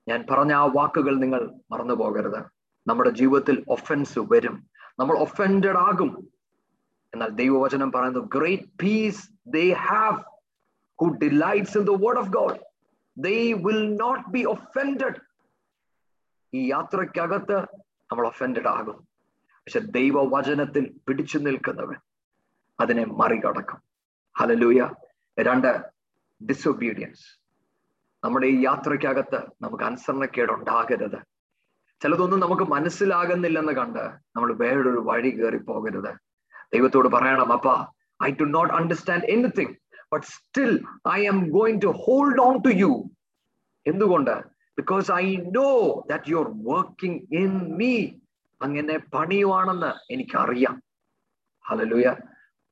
ഞാൻ പറഞ്ഞ ആ വാക്കുകൾ നിങ്ങൾ മറന്നു പോകരുത് നമ്മുടെ ജീവിതത്തിൽ ഒഫൻസ് വരും. നമ്മൾ ഒഫൻഡഡ് ആകും. എന്നാൽ ദൈവവചനം പറയുന്നു great peace they have who delights in the word of God, they will not be offended. ഈ യാത്രയ്ക്കകത്ത് നമ്മൾ ഒഫൻഡഡ് ആകും. പക്ഷെ ദൈവവചനത്തിൽ പിടിച്ചു നിൽക്കുന്നവൻ അതിനെ മറികടക്കും. ഹലലൂയ രണ്ട് ഡിസൊബീഡിയൻസ് നമ്മുടെ ഈ യാത്രയ്ക്കകത്ത് നമുക്ക് അനുസരണക്കേട് ഉണ്ടാകരുത് ചിലതൊന്നും നമുക്ക് മനസ്സിലാകുന്നില്ലെന്ന് കണ്ട് നമ്മൾ വേറൊരു വഴി കയറി പോകരുത്. ദൈവത്തോട് പറയണം അപ്പ I do not understand anything but still I am going to hold on to you എന്തുകൊണ്ട്? Because I know that you are working in me അങ്ങനെ പണിയുവാണെന്ന് എനിക്കറിയാം. ഹലലുയ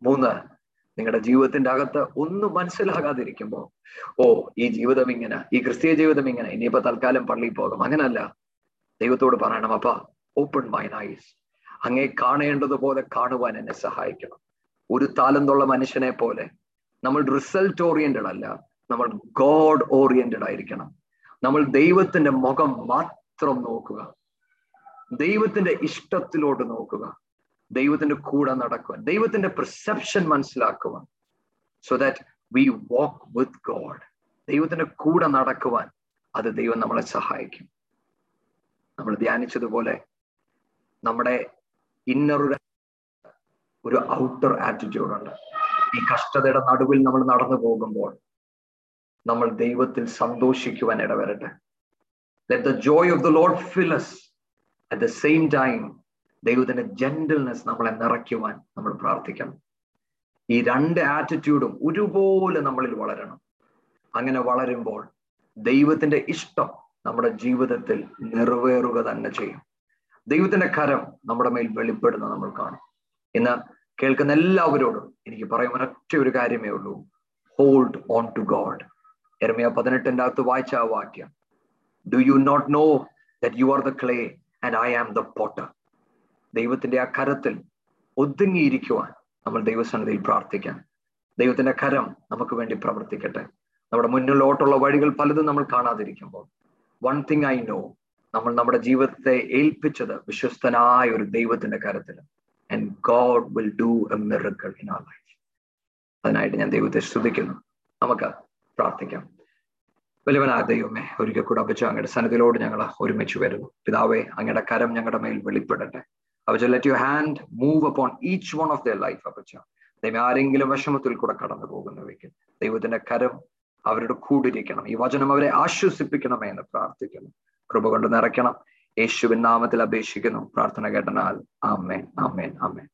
മൂന്ന് നിങ്ങളുടെ ജീവിതത്തിന്റെ അകത്ത് ഒന്നും മനസ്സിലാകാതിരിക്കുമ്പോ ഓ ഈ ജീവിതം ഇങ്ങനെ ഈ ക്രിസ്തീയ ജീവിതം ഇങ്ങനെ ഇനിയിപ്പോ തൽക്കാലം പള്ളിയിൽ പോകും. അങ്ങനല്ല. ദൈവത്തോട് പറയണം അപ്പ ഓപ്പൺ മൈൻഡ് ഐസ് അങ്ങേ കാണേണ്ടതുപോലെ കാണുവാൻ എന്നെ സഹായിക്കണം. ഒരു താലന്തുള്ള മനുഷ്യനെ പോലെ നമ്മൾ റിസൾട്ട് ഓറിയന്റഡ് അല്ല നമ്മൾ ഗോഡ് ഓറിയന്റഡ് ആയിരിക്കണം. നമ്മൾ ദൈവത്തിന്റെ മുഖം മാത്രം നോക്കുക. ദൈവത്തിന്റെ ഇഷ്ടത്തിലോട്ട് നോക്കുക. ദൈവത്തിന്റെ കൂടെ നടക്കുവാൻ ദൈവത്തിന്റെ പെർസെപ്ഷൻ മനസ്സിലാക്കുവാൻ so that we walk with God ദൈവത്തിന്റെ കൂടെ നടക്കുവാൻ അത് ദൈവം നമ്മളെ സഹായിക്കും. നമ്മൾ ധ്യാനിച്ചതുപോലെ നമ്മുടെ ഇന്നർ ഒരു ഔട്ടർ ആറ്റിറ്റ്യൂഡ് ഉണ്ട്. ഈ കഷ്ടതയുടെ നടുവിൽ നമ്മൾ നടന്നു പോകുമ്പോൾ നമ്മൾ ദൈവത്തിൽ സന്തോഷിക്കുവാൻ ഇടവരട്ടെ. Let the joy of the Lord fills at the same time ദൈവത്തിന്റെ ജെന്റിൽനെസ് നമ്മളെ നിറയ്ക്കുവാൻ നമ്മൾ പ്രാർത്ഥിക്കണം. ഈ രണ്ട് ആറ്റിറ്റ്യൂഡും ഒരുപോലെ നമ്മളിൽ വളരണം. അങ്ങനെ വളരുമ്പോൾ ദൈവത്തിന്റെ ഇഷ്ടം നമ്മുടെ ജീവിതത്തിൽ നിറവേറുക തന്നെ ചെയ്യും. ദൈവത്തിന്റെ കരം നമ്മുടെ മേൽ വെളിപ്പെടുന്ന നമ്മൾ കാണും. ഇന്ന് കേൾക്കുന്ന എല്ലാവരോടും എനിക്ക് പറയാൻ ഒരൊറ്റ ഒരു കാര്യമേ ഉള്ളൂ. ഹോൾഡ് ഓൺ ടു ഗോഡ് എരമയ പതിനെട്ടിന്റെ അകത്ത് വായിച്ച ആ വാക്യം. Do you not know that you are the clay and I am the potter ദൈവത്തിന്റെ ആ കരത്തിൽ ഒതുങ്ങിയിരിക്കുവാൻ നമ്മൾ ദൈവസന്നിധിയിൽ പ്രാർത്ഥിക്കാം. ദൈവത്തിന്റെ കരം നമുക്ക് വേണ്ടി പ്രവർത്തിക്കട്ടെ. നമ്മുടെ മുന്നിലോട്ടുള്ള വഴികൾ പലതും നമ്മൾ കാണാതിരിക്കുമ്പോൾ വൺ തിങ് ഐ നോ നമ്മൾ നമ്മുടെ ജീവിതത്തെ ഏൽപ്പിച്ചത് വിശ്വസ്തനായ ഒരു ദൈവത്തിന്റെ കരത്തിൽ. And God will do a miracle in our life അതിനായിട്ട് ഞാൻ ദൈവത്തെ സ്തുതിക്കുന്നു. നമുക്ക് പ്രാർത്ഥിക്കാം. വലിയവനായ ദൈവമേ ഒരിക്കൽ കൂടെ അപ്പച്ച അങ്ങയുടെ സന്നിധിയിലോട് ഞങ്ങൾ ഒരുമിച്ച് വരുന്നു. പിതാവേ അങ്ങയുടെ കരം ഞങ്ങളുടെ മേൽ വെളിപ്പെടട്ടെ. അപ്പച്ച let you hand move upon each one of the life അപ്പച്ച ദൈവം ആരെങ്കിലും വിഷമത്തിൽ കൂടെ കടന്നു പോകുന്നവയ്ക്ക് ദൈവത്തിന്റെ കരം അവരുടെ കൂടിരിക്കണം ഈ വചനം അവരെ ആശ്വസിപ്പിക്കണമേ എന്ന് പ്രാർത്ഥിക്കുന്നു. കൃപ കൊണ്ട് നിറയ്ക്കണം. യേശുവിൻ നാമത്തിൽ അപേക്ഷിക്കുന്നു. പ്രാർത്ഥന കേട്ടനാൽ ആമേൻ ആമേൻ ആമേൻ.